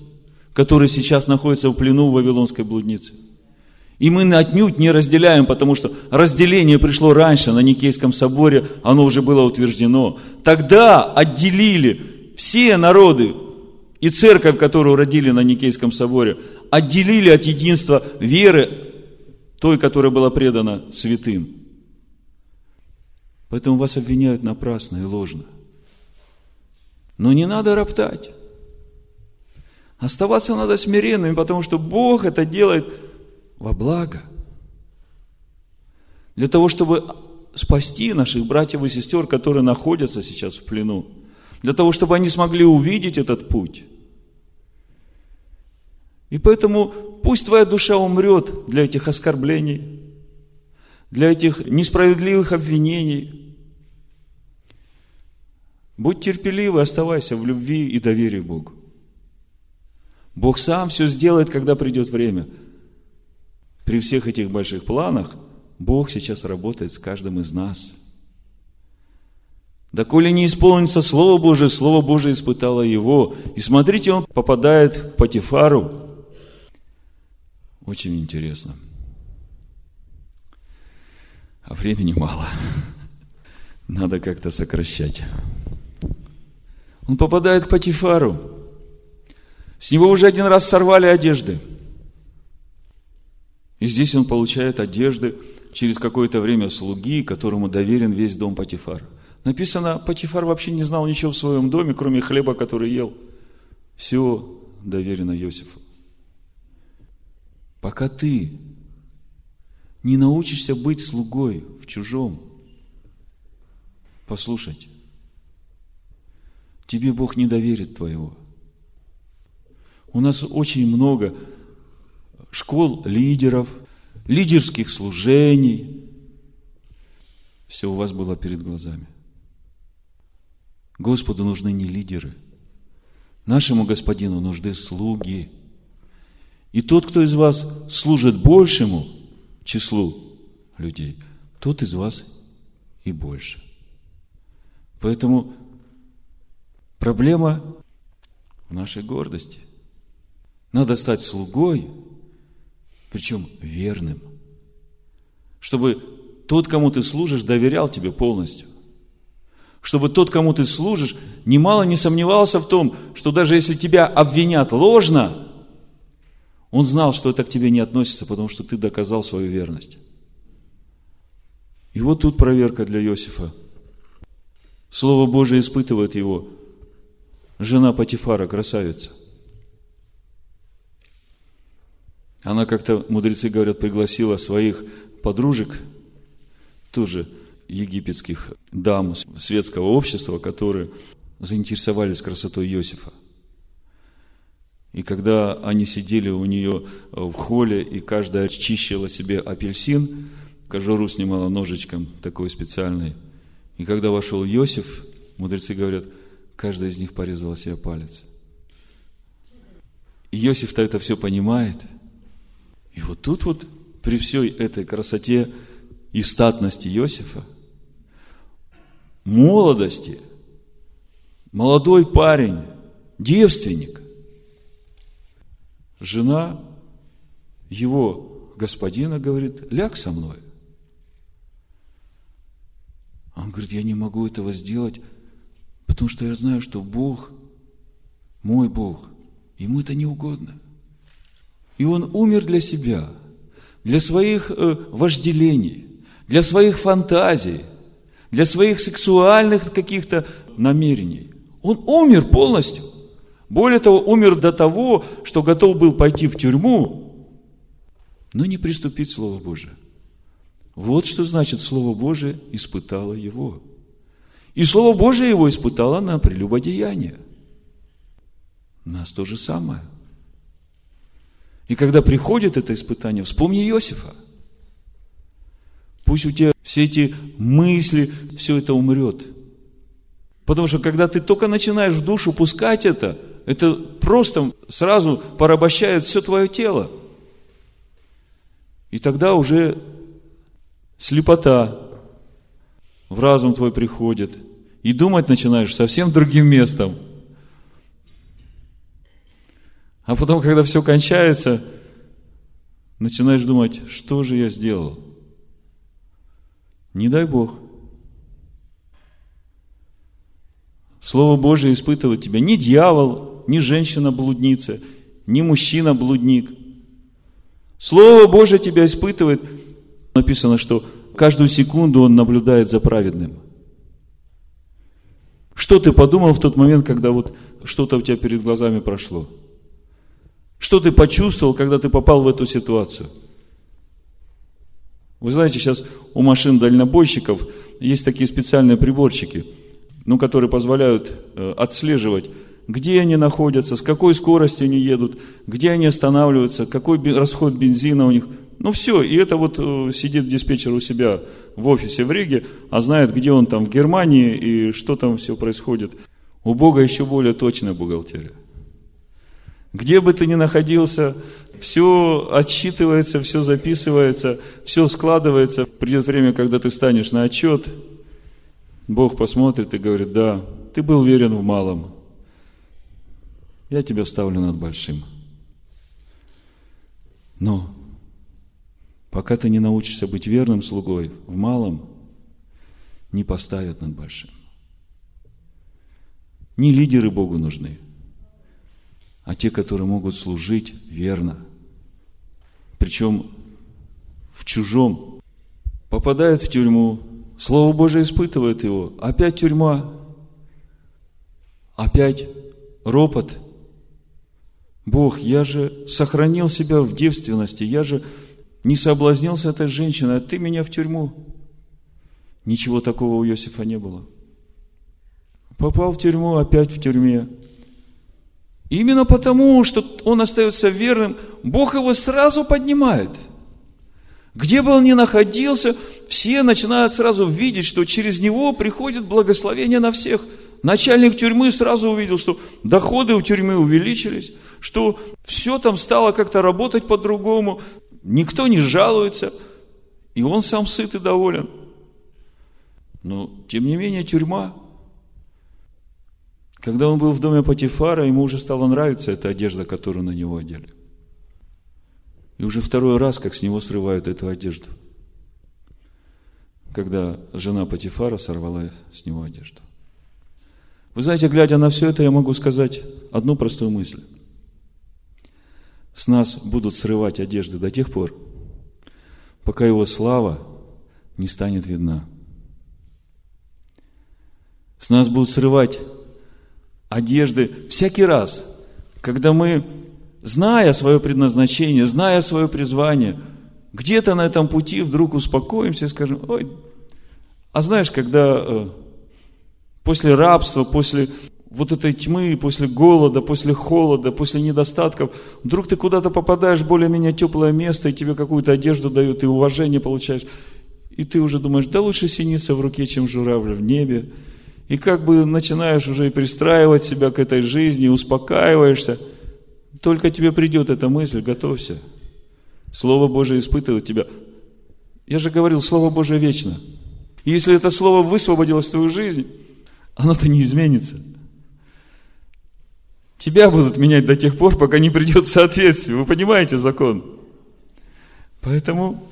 которые сейчас находятся в плену в Вавилонской блуднице – и мы отнюдь не разделяем, потому что разделение пришло раньше на Никейском соборе, оно уже было утверждено. Тогда отделили все народы и церковь, которую родили на Никейском соборе, отделили от единства веры, той, которая была предана святым. Поэтому вас обвиняют напрасно и ложно. Но не надо роптать. Оставаться надо смиренными, потому что Бог это делает во благо. Для того, чтобы спасти наших братьев и сестер, которые находятся сейчас в плену. Для того, чтобы они смогли увидеть этот путь. И поэтому пусть твоя душа умрет для этих оскорблений, для этих несправедливых обвинений. Будь терпеливый, оставайся в любви и доверии Богу. Бог сам все сделает, когда придет время – при всех этих больших планах Бог сейчас работает с каждым из нас. Да коли не исполнится Слово Божие, Слово Божие испытало его. И смотрите, он попадает к Патифару. Очень интересно. А времени мало. Надо как-то сокращать. Он попадает к Патифару. С него уже один раз сорвали одежды – и здесь он получает одежды через какое-то время слуги, которому доверен весь дом Патифар. Написано, Патифар вообще не знал ничего в своем доме, кроме хлеба, который ел. Все доверено Иосифу. Пока ты не научишься быть слугой в чужом, послушайте, тебе Бог не доверит твоего. У нас очень много школ лидеров, лидерских служений. Все у вас было перед глазами. Господу нужны не лидеры. Нашему Господину нужны слуги. И тот, кто из вас служит большему числу людей, тот из вас и больше. Поэтому проблема в нашей гордости. Надо стать слугой – причем верным. Чтобы тот, кому ты служишь, доверял тебе полностью. Чтобы тот, кому ты служишь, немало не сомневался в том, что даже если тебя обвинят ложно, он знал, что это к тебе не относится, потому что ты доказал свою верность. И вот тут проверка для Иосифа. Слово Божие испытывает его. Жена Патифара, красавица – Она как-то, мудрецы говорят, пригласила своих подружек, тоже египетских дам светского общества, которые заинтересовались красотой Иосифа. И когда они сидели у нее в холле, и каждая чищила себе апельсин, кожуру снимала ножичком такой специальный. И когда вошел Иосиф, мудрецы говорят, каждая из них порезала себе палец. И Иосиф-то это все понимает – и вот тут вот, при всей этой красоте и статности Иосифа, молодости, молодой парень, девственник, жена его господина говорит, ляг со мной. Он говорит, я не могу этого сделать, потому что я знаю, что Бог, мой Бог, ему это не угодно – и он умер для себя, для своих э, вожделений, для своих фантазий, для своих сексуальных каких-то намерений. Он умер полностью. Более того, умер до того, что готов был пойти в тюрьму, но не приступить Слово Божие. Вот что значит Слово Божие испытало его. И Слово Божие его испытало на прелюбодеяние. Нас то же самое – и когда приходит это испытание, вспомни Иосифа. Пусть у тебя все эти мысли, все это умрет. Потому что когда ты только начинаешь в душу пускать это, это просто сразу порабощает все твое тело. И тогда уже слепота в разум твой приходит. И думать начинаешь совсем другим местом. А потом, когда все кончается, начинаешь думать, что же я сделал? Не дай Бог – Слово Божие испытывает тебя не дьявол, не женщина-блудница, не мужчина-блудник. Слово Божие тебя испытывает. Написано, что каждую секунду он наблюдает за праведным. Что ты подумал в тот момент, когда вот что-то у тебя перед глазами прошло? Что ты почувствовал, когда ты попал в эту ситуацию? Вы знаете, сейчас у машин дальнобойщиков есть такие специальные приборчики – ну, которые позволяют э, отслеживать, где они находятся, с какой скоростью они едут, где они останавливаются, какой расход бензина у них. Ну, все, и это вот э, сидит диспетчер у себя в офисе в Риге, а знает, где он там в Германии и что там все происходит. У Бога еще более точная бухгалтерия. Где бы ты ни находился, все отсчитывается, все записывается, все складывается. Придет время, когда ты станешь на отчет, Бог посмотрит и говорит, да, ты был верен в малом, я тебя ставлю над большим. Но пока ты не научишься быть верным слугой в малом, не поставят над большим. Не лидеры Богу нужны, а те, которые могут служить верно. Причем в чужом. Попадает в тюрьму, Слово Божие испытывает его. Опять тюрьма. Опять ропот. Бог, я же сохранил себя в девственности, я же не соблазнился этой женщиной, а ты меня в тюрьму. Ничего такого у Иосифа не было. Попал в тюрьму, опять в тюрьме. Именно потому, что он остается верным, Бог его сразу поднимает – где бы он ни находился, все начинают сразу видеть, что через него приходит благословение на всех. Начальник тюрьмы сразу увидел, что доходы у тюрьмы увеличились, что все там стало как-то работать по-другому, никто не жалуется, и он сам сыт и доволен. Но, тем не менее, тюрьма. Когда он был в доме Патифара, ему уже стало нравиться эта одежда, которую на него одели. И уже второй раз, как с него срывают эту одежду. Когда жена Патифара сорвала с него одежду. Вы знаете, глядя на все это, я могу сказать одну простую мысль. С нас будут срывать одежды до тех пор, пока его слава не станет видна. С нас будут срывать одежды всякий раз, когда мы зная свое предназначение, зная свое призвание, где-то на этом пути вдруг успокоимся и скажем, ой, а знаешь, когда э, после рабства, после вот этой тьмы, после голода, после холода, после недостатков, вдруг ты куда-то попадаешь более-менее теплое место, и тебе какую-то одежду дают, и уважение получаешь, и ты уже думаешь, да лучше синица в руке, чем журавля в небе, и как бы начинаешь уже пристраивать себя к этой жизни, успокаиваешься – только тебе придет эта мысль, готовься. Слово Божие испытывает тебя. Я же говорил, Слово Божие вечно. И если это Слово высвободилось в твою жизнь, оно-то не изменится. Тебя будут менять до тех пор, пока не придет соответствие. Вы понимаете закон? Поэтому,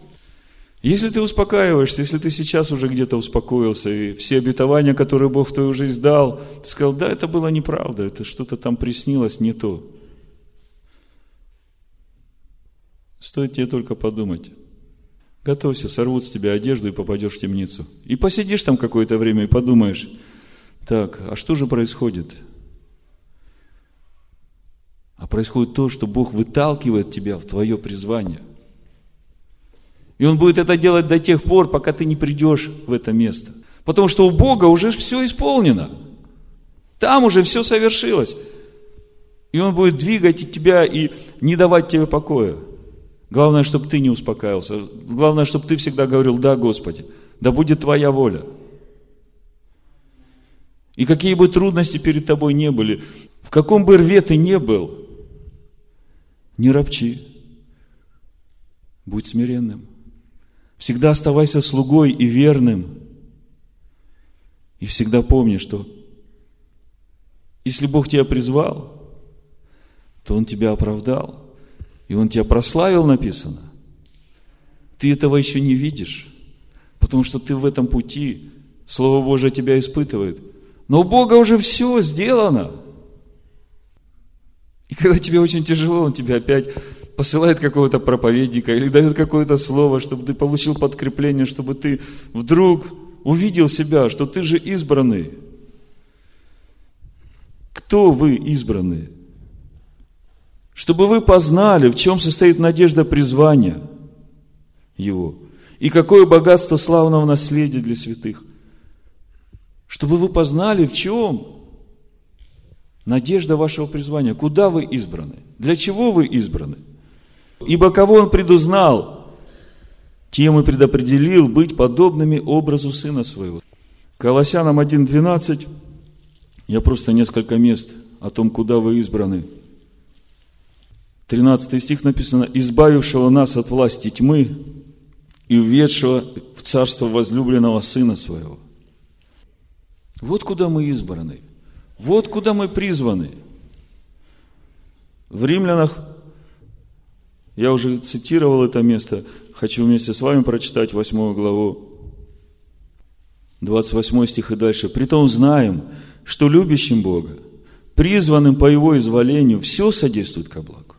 если ты успокаиваешься, если ты сейчас уже где-то успокоился, и все обетования, которые Бог в твою жизнь дал, ты сказал, да, это было неправда, это что-то там приснилось не то. Стоит тебе только подумать. Готовься, сорвут с тебя одежду и попадешь в темницу. И посидишь там какое-то время и подумаешь, так, а что же происходит? А происходит то, что Бог выталкивает тебя в твое призвание. И Он будет это делать до тех пор, пока ты не придешь в это место. Потому что у Бога уже все исполнено. Там уже все совершилось. И Он будет двигать тебя и не давать тебе покоя. Главное, чтобы ты не успокаивался. Главное, чтобы ты всегда говорил, да, Господи, да будет Твоя воля. И какие бы трудности перед тобой не были, в каком бы рве ты не был, не ропчи. Будь смиренным. Всегда оставайся слугой и верным. И всегда помни, что если Бог тебя призвал, то Он тебя оправдал. И Он тебя прославил, написано. Ты этого еще не видишь, потому что ты в этом пути, Слово Божие тебя испытывает. Но у Бога уже все сделано. И когда тебе очень тяжело, Он тебя опять посылает какого-то проповедника или дает какое-то слово, чтобы ты получил подкрепление, чтобы ты вдруг увидел себя, что ты же избранный. Кто вы избранные? Чтобы вы познали, в чем состоит надежда призвания Его, и какое богатство славного наследия для святых. Чтобы вы познали, в чем надежда вашего призвания, куда вы избраны, для чего вы избраны. Ибо кого он предузнал, тем и предопределил быть подобными образу Сына Своего. Колоссянам 1.12, я просто несколько мест о том, куда вы избраны. 13 стих написано, «Избавившего нас от власти тьмы и введшего в царство возлюбленного Сына Своего». Вот куда мы избраны. Вот куда мы призваны. В Римлянах я уже цитировал это место, хочу вместе с вами прочитать 8 главу, 28 стих и дальше. «Притом знаем, что любящим Бога, призванным по Его изволению, все содействует ко благу».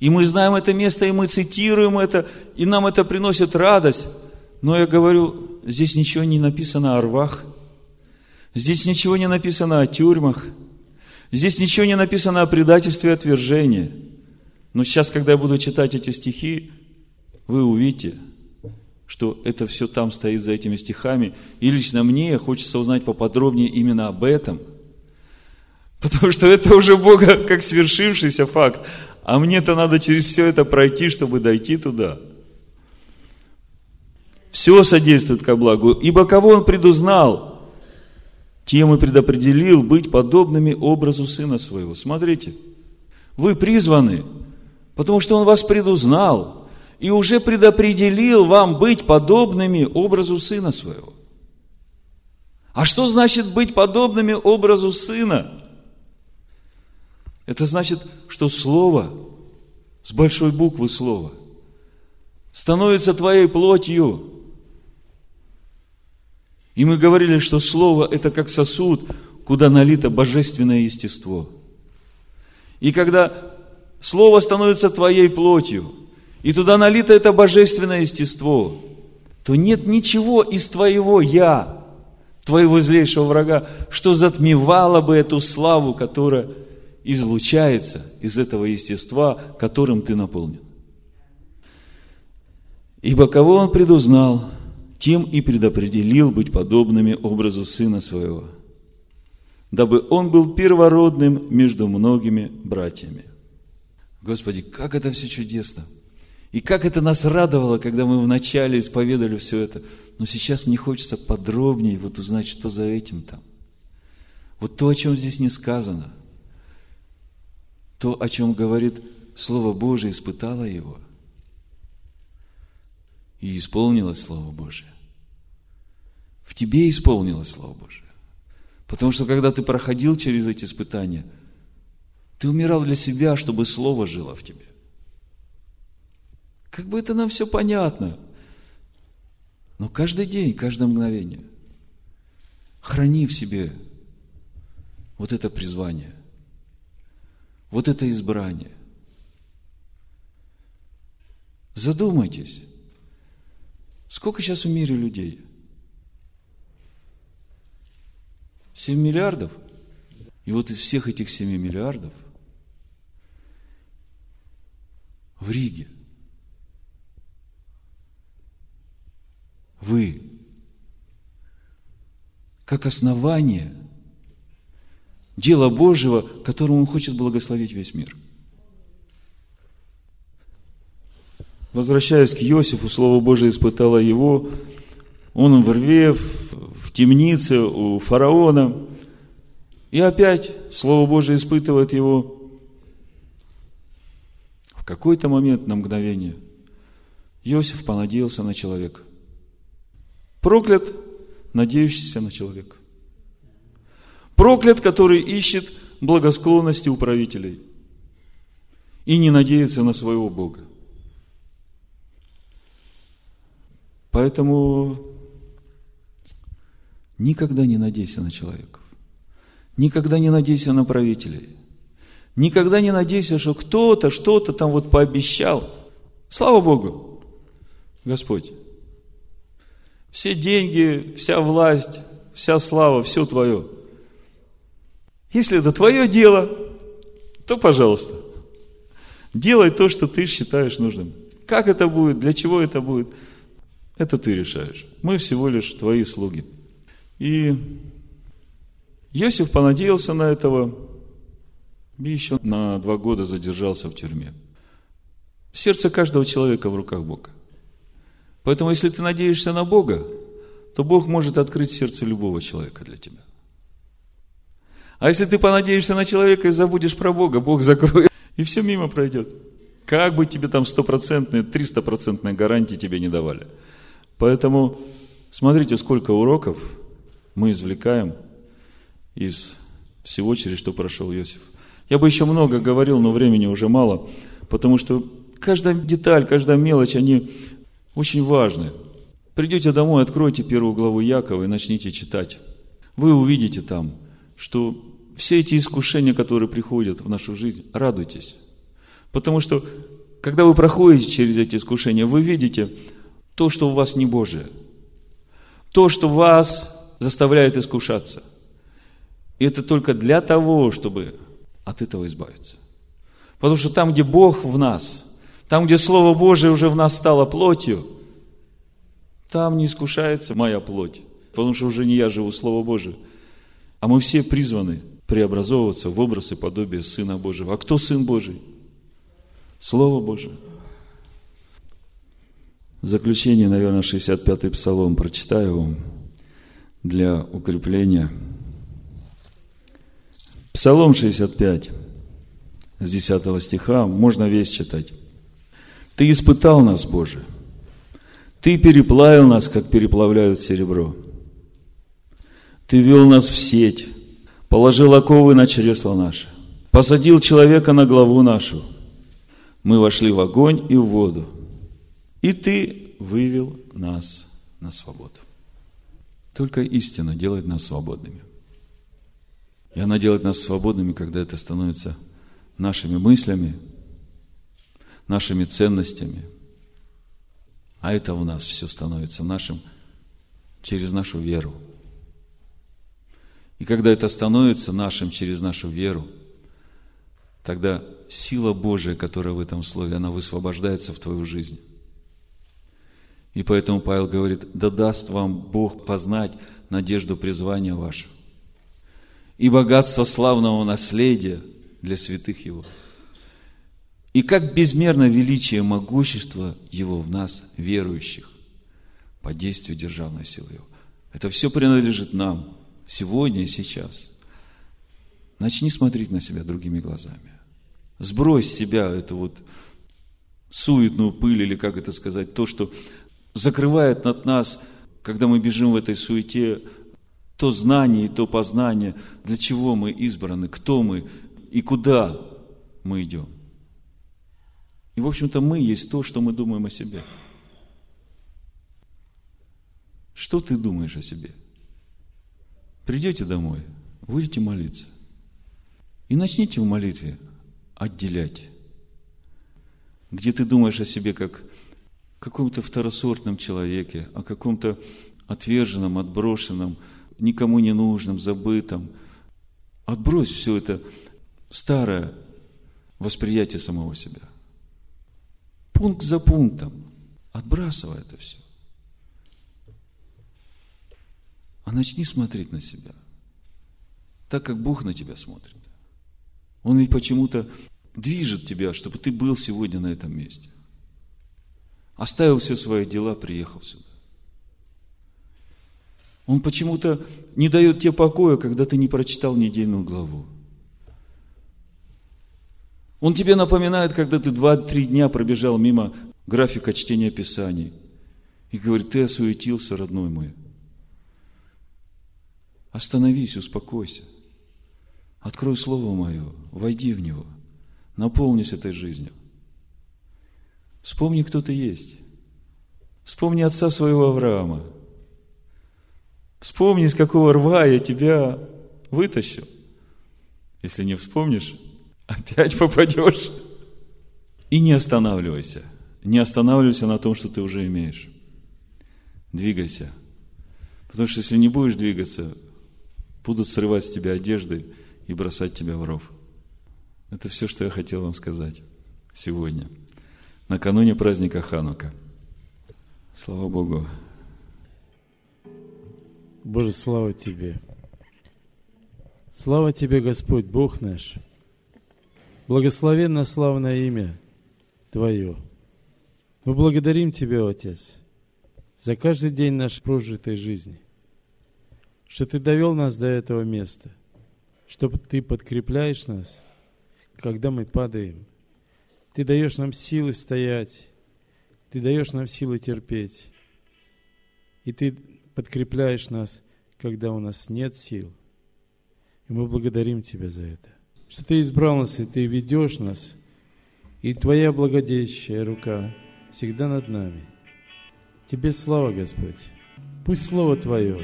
И мы знаем это место, и мы цитируем это, и нам это приносит радость. Но я говорю, здесь ничего не написано о рвах, здесь ничего не написано о тюрьмах, здесь ничего не написано о предательстве и отвержении – но сейчас, когда я буду читать эти стихи, вы увидите, что это все там стоит за этими стихами. И лично мне хочется узнать поподробнее именно об этом. Потому что это уже Бога как свершившийся факт. А мне-то надо через все это пройти, чтобы дойти туда. Все содействует ко благу. Ибо кого Он предузнал, тем и предопределил быть подобными образу Сына Своего. Смотрите, вы призваны – Потому что Он вас предузнал и уже предопределил вам быть подобными образу Сына Своего. А что значит быть подобными образу Сына? Это значит, что Слово, с большой буквы Слово, становится твоей плотью. И мы говорили, что Слово – это как сосуд, куда налито божественное естество. И когда Слово становится твоей плотью, и туда налито это божественное естество, то нет ничего из твоего «я», твоего злейшего врага, что затмевало бы эту славу, которая излучается из этого естества, которым ты наполнен. Ибо кого он предузнал, тем и предопределил быть подобными образу Сына Своего, дабы он был первородным между многими братьями. Господи, как это все чудесно! И как это нас радовало, когда мы вначале исповедали все это. Но сейчас мне хочется подробнее вот узнать, что за этим там. Вот то, о чем здесь не сказано. То, о чем говорит Слово Божие, испытало его. И исполнилось Слово Божие. В тебе исполнилось Слово Божие. Потому что когда ты проходил через эти испытания – ты умирал для себя, чтобы Слово жило в тебе. Как бы это нам все понятно. Но каждый день, каждое мгновение храни в себе вот это призвание, вот это избрание. Задумайтесь, сколько сейчас в мире людей? 7 миллиардов? И вот из всех этих 7 миллиардов в Риге. Вы, как основание дела Божьего, которым Он хочет благословить весь мир. Возвращаясь к Иосифу, Слово Божие испытало его. Он в рве, в темнице у фараона – И опять Слово Божие испытывает его. Какой-то момент, на мгновение, Иосиф понадеялся на человека. Проклят, надеющийся на человека. Проклят, который ищет благосклонности у правителей и не надеется на своего Бога. Поэтому никогда не надейся на человеков. Никогда не надейся на правителей. Никогда не надейся, что кто-то что-то там вот пообещал. Слава Богу, Господь. Все деньги, вся власть, вся слава, все твое. Если это твое дело, то пожалуйста. Делай то, что ты считаешь нужным. Как это будет, для чего это будет, это ты решаешь. Мы всего лишь твои слуги. И Иосиф понадеялся на этого и еще на два года задержался в тюрьме. Сердце каждого человека в руках Бога. Поэтому, если ты надеешься на Бога, то Бог может открыть сердце любого человека для тебя. А если ты понадеешься на человека и забудешь про Бога, Бог закроет, [LAUGHS] и все мимо пройдет. Как бы тебе там стопроцентные, триста-процентные гарантии тебе не давали. Поэтому смотрите, сколько уроков мы извлекаем из всего, через что прошел Иосиф. Я бы еще много говорил, но времени уже мало, потому что каждая деталь, каждая мелочь, они очень важны. Придете домой, откройте первую главу Якова и начните читать. Вы увидите там, что все эти искушения, которые приходят в нашу жизнь, радуйтесь. Потому что, когда вы проходите через эти искушения, вы видите то, что у вас не Божие. То, что вас заставляет искушаться. И это только для того, чтобы от этого избавиться. Потому что там, где Бог в нас, там, где Слово Божие уже в нас стало плотью, там не искушается моя плоть. Потому что уже не я живу, Слово Божие. А мы все призваны преобразовываться в образ и подобие Сына Божьего. А кто Сын Божий? Слово Божие. В заключение, наверное, 65-й псалом прочитаю вам для укрепления – Псалом 65, с 10 стиха, можно весь читать. Ты испытал нас, Боже. Ты переплавил нас, как переплавляют серебро. Ты вел нас в сеть, положил оковы на чресло наше, посадил человека на главу нашу. Мы вошли в огонь и в воду, и Ты вывел нас на свободу. Только истина делает нас свободными. И она делает нас свободными, когда это становится нашими мыслями, нашими ценностями. А это у нас все становится нашим через нашу веру. И когда это становится нашим через нашу веру, тогда сила Божия, которая в этом слове, она высвобождается в твою жизнь. И поэтому Павел говорит, да даст вам Бог познать надежду призвания вашего и богатство славного наследия для святых Его. И как безмерно величие и могущество Его в нас, верующих, по действию державной силы Его. Это все принадлежит нам сегодня и сейчас. Начни смотреть на себя другими глазами. Сбрось с себя эту вот суетную пыль, или как это сказать, то, что закрывает над нас, когда мы бежим в этой суете, то знание и то познание, для чего мы избраны, кто мы и куда мы идем. И, в общем-то, мы есть то, что мы думаем о себе. Что ты думаешь о себе? Придете домой, будете молиться. И начните в молитве отделять. Где ты думаешь о себе как каком-то второсортном человеке, о каком-то отверженном, отброшенном, никому не нужным, забытым. Отбрось все это старое восприятие самого себя. Пункт за пунктом. Отбрасывай это все. А начни смотреть на себя. Так, как Бог на тебя смотрит. Он ведь почему-то движет тебя, чтобы ты был сегодня на этом месте. Оставил все свои дела, приехал сюда. Он почему-то не дает тебе покоя, когда ты не прочитал недельную главу. Он тебе напоминает, когда ты два-три дня пробежал мимо графика чтения Писаний. И говорит, ты осуетился, родной мой. Остановись, успокойся. Открой Слово Мое, войди в него, наполнись этой жизнью. Вспомни, кто ты есть. Вспомни отца своего Авраама. Вспомни, с какого рва я тебя вытащил. Если не вспомнишь, опять [LAUGHS] попадешь. И не останавливайся. Не останавливайся на том, что ты уже имеешь. Двигайся. Потому что если не будешь двигаться, будут срывать с тебя одежды и бросать тебя в ров. Это все, что я хотел вам сказать сегодня, накануне праздника Ханука. Слава Богу. Боже, слава Тебе. Слава Тебе, Господь, Бог наш. Благословенно славное имя Твое. Мы благодарим Тебя, Отец, за каждый день нашей прожитой жизни, что Ты довел нас до этого места, что Ты подкрепляешь нас, когда мы падаем. Ты даешь нам силы стоять, Ты даешь нам силы терпеть. И Ты подкрепляешь нас, когда у нас нет сил. И мы благодарим Тебя за это. Что Ты избрал нас, и Ты ведешь нас, и Твоя благодействующая рука всегда над нами. Тебе слава, Господь. Пусть Слово Твое,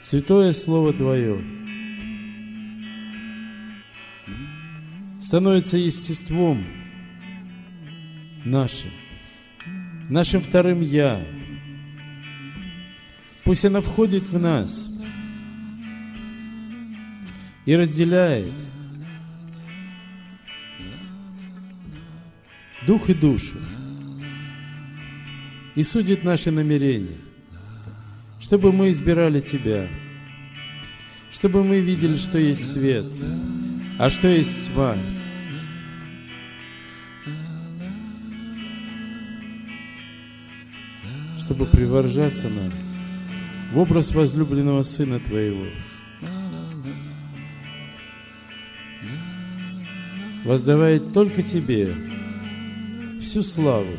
Святое Слово Твое, становится естеством нашим, нашим вторым «я». Пусть она входит в нас и разделяет дух и душу и судит наши намерения, чтобы мы избирали Тебя, чтобы мы видели, что есть свет, а что есть тьма, чтобы приворжаться нам в образ возлюбленного Сына Твоего. Воздавая только Тебе всю славу,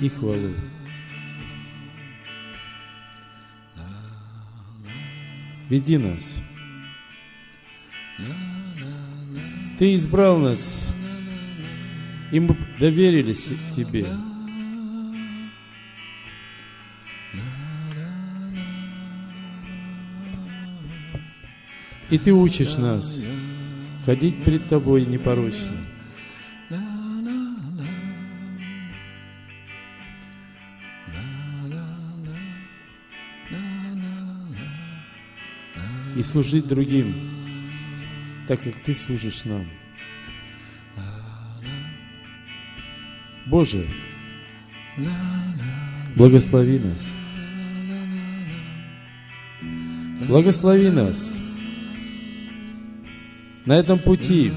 и хвалу. Веди нас. Ты избрал нас и мы доверились Тебе. И Ты учишь нас ходить пред Тобой непорочно. И служить другим, так как Ты служишь нам. Боже, благослови нас. Благослови нас на этом пути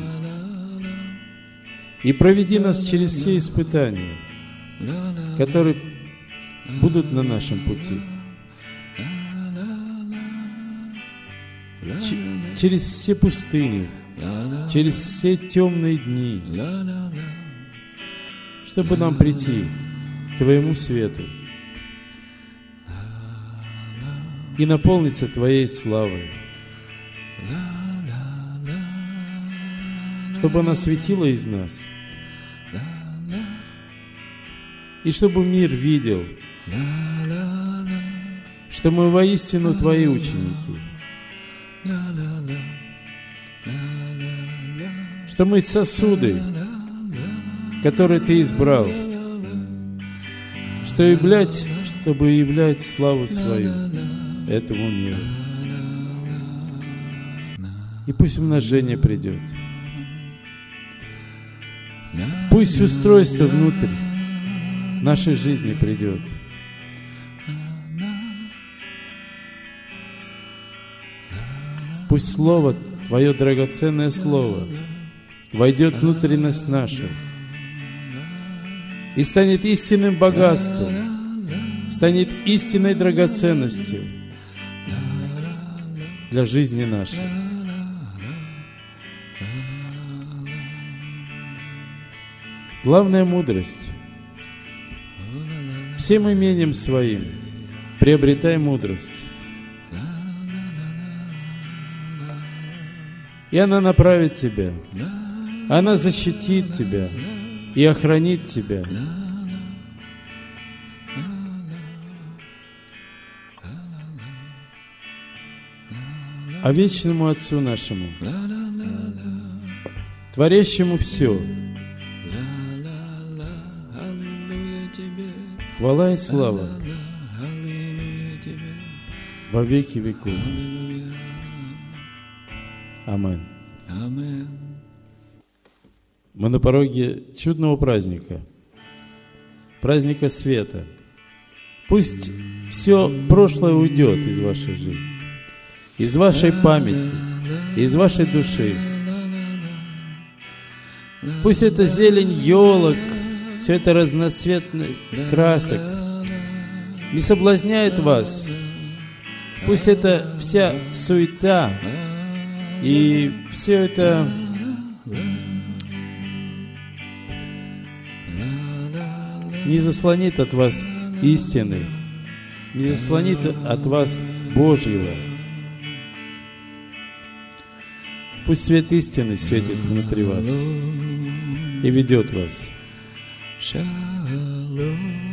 и проведи нас через все испытания, которые будут на нашем пути. Ч- через все пустыни, через все темные дни, чтобы нам прийти к Твоему свету и наполниться Твоей славой, чтобы она светила из нас, и чтобы мир видел, что мы воистину Твои ученики, что мы сосуды, который Ты избрал, что являть, чтобы являть славу свою этому миру. И пусть умножение придет. Пусть устройство внутрь нашей жизни придет. Пусть Слово, Твое драгоценное Слово, войдет внутренность нашу, и станет истинным богатством, станет истинной драгоценностью для жизни нашей. Главная мудрость. Всем имением своим приобретай мудрость. И она направит тебя. Она защитит тебя и охранит тебя. А вечному Отцу нашему, творящему все, хвала и слава во веки веков. Амин. Amen. Мы на пороге чудного праздника, праздника света. Пусть все прошлое уйдет из вашей жизни, из вашей памяти, из вашей души. Пусть эта зелень елок, все это разноцветных красок не соблазняет вас. Пусть эта вся суета и все это не заслонит от вас истины, не заслонит от вас Божьего. Пусть свет истины светит внутри вас и ведет вас. Шалом,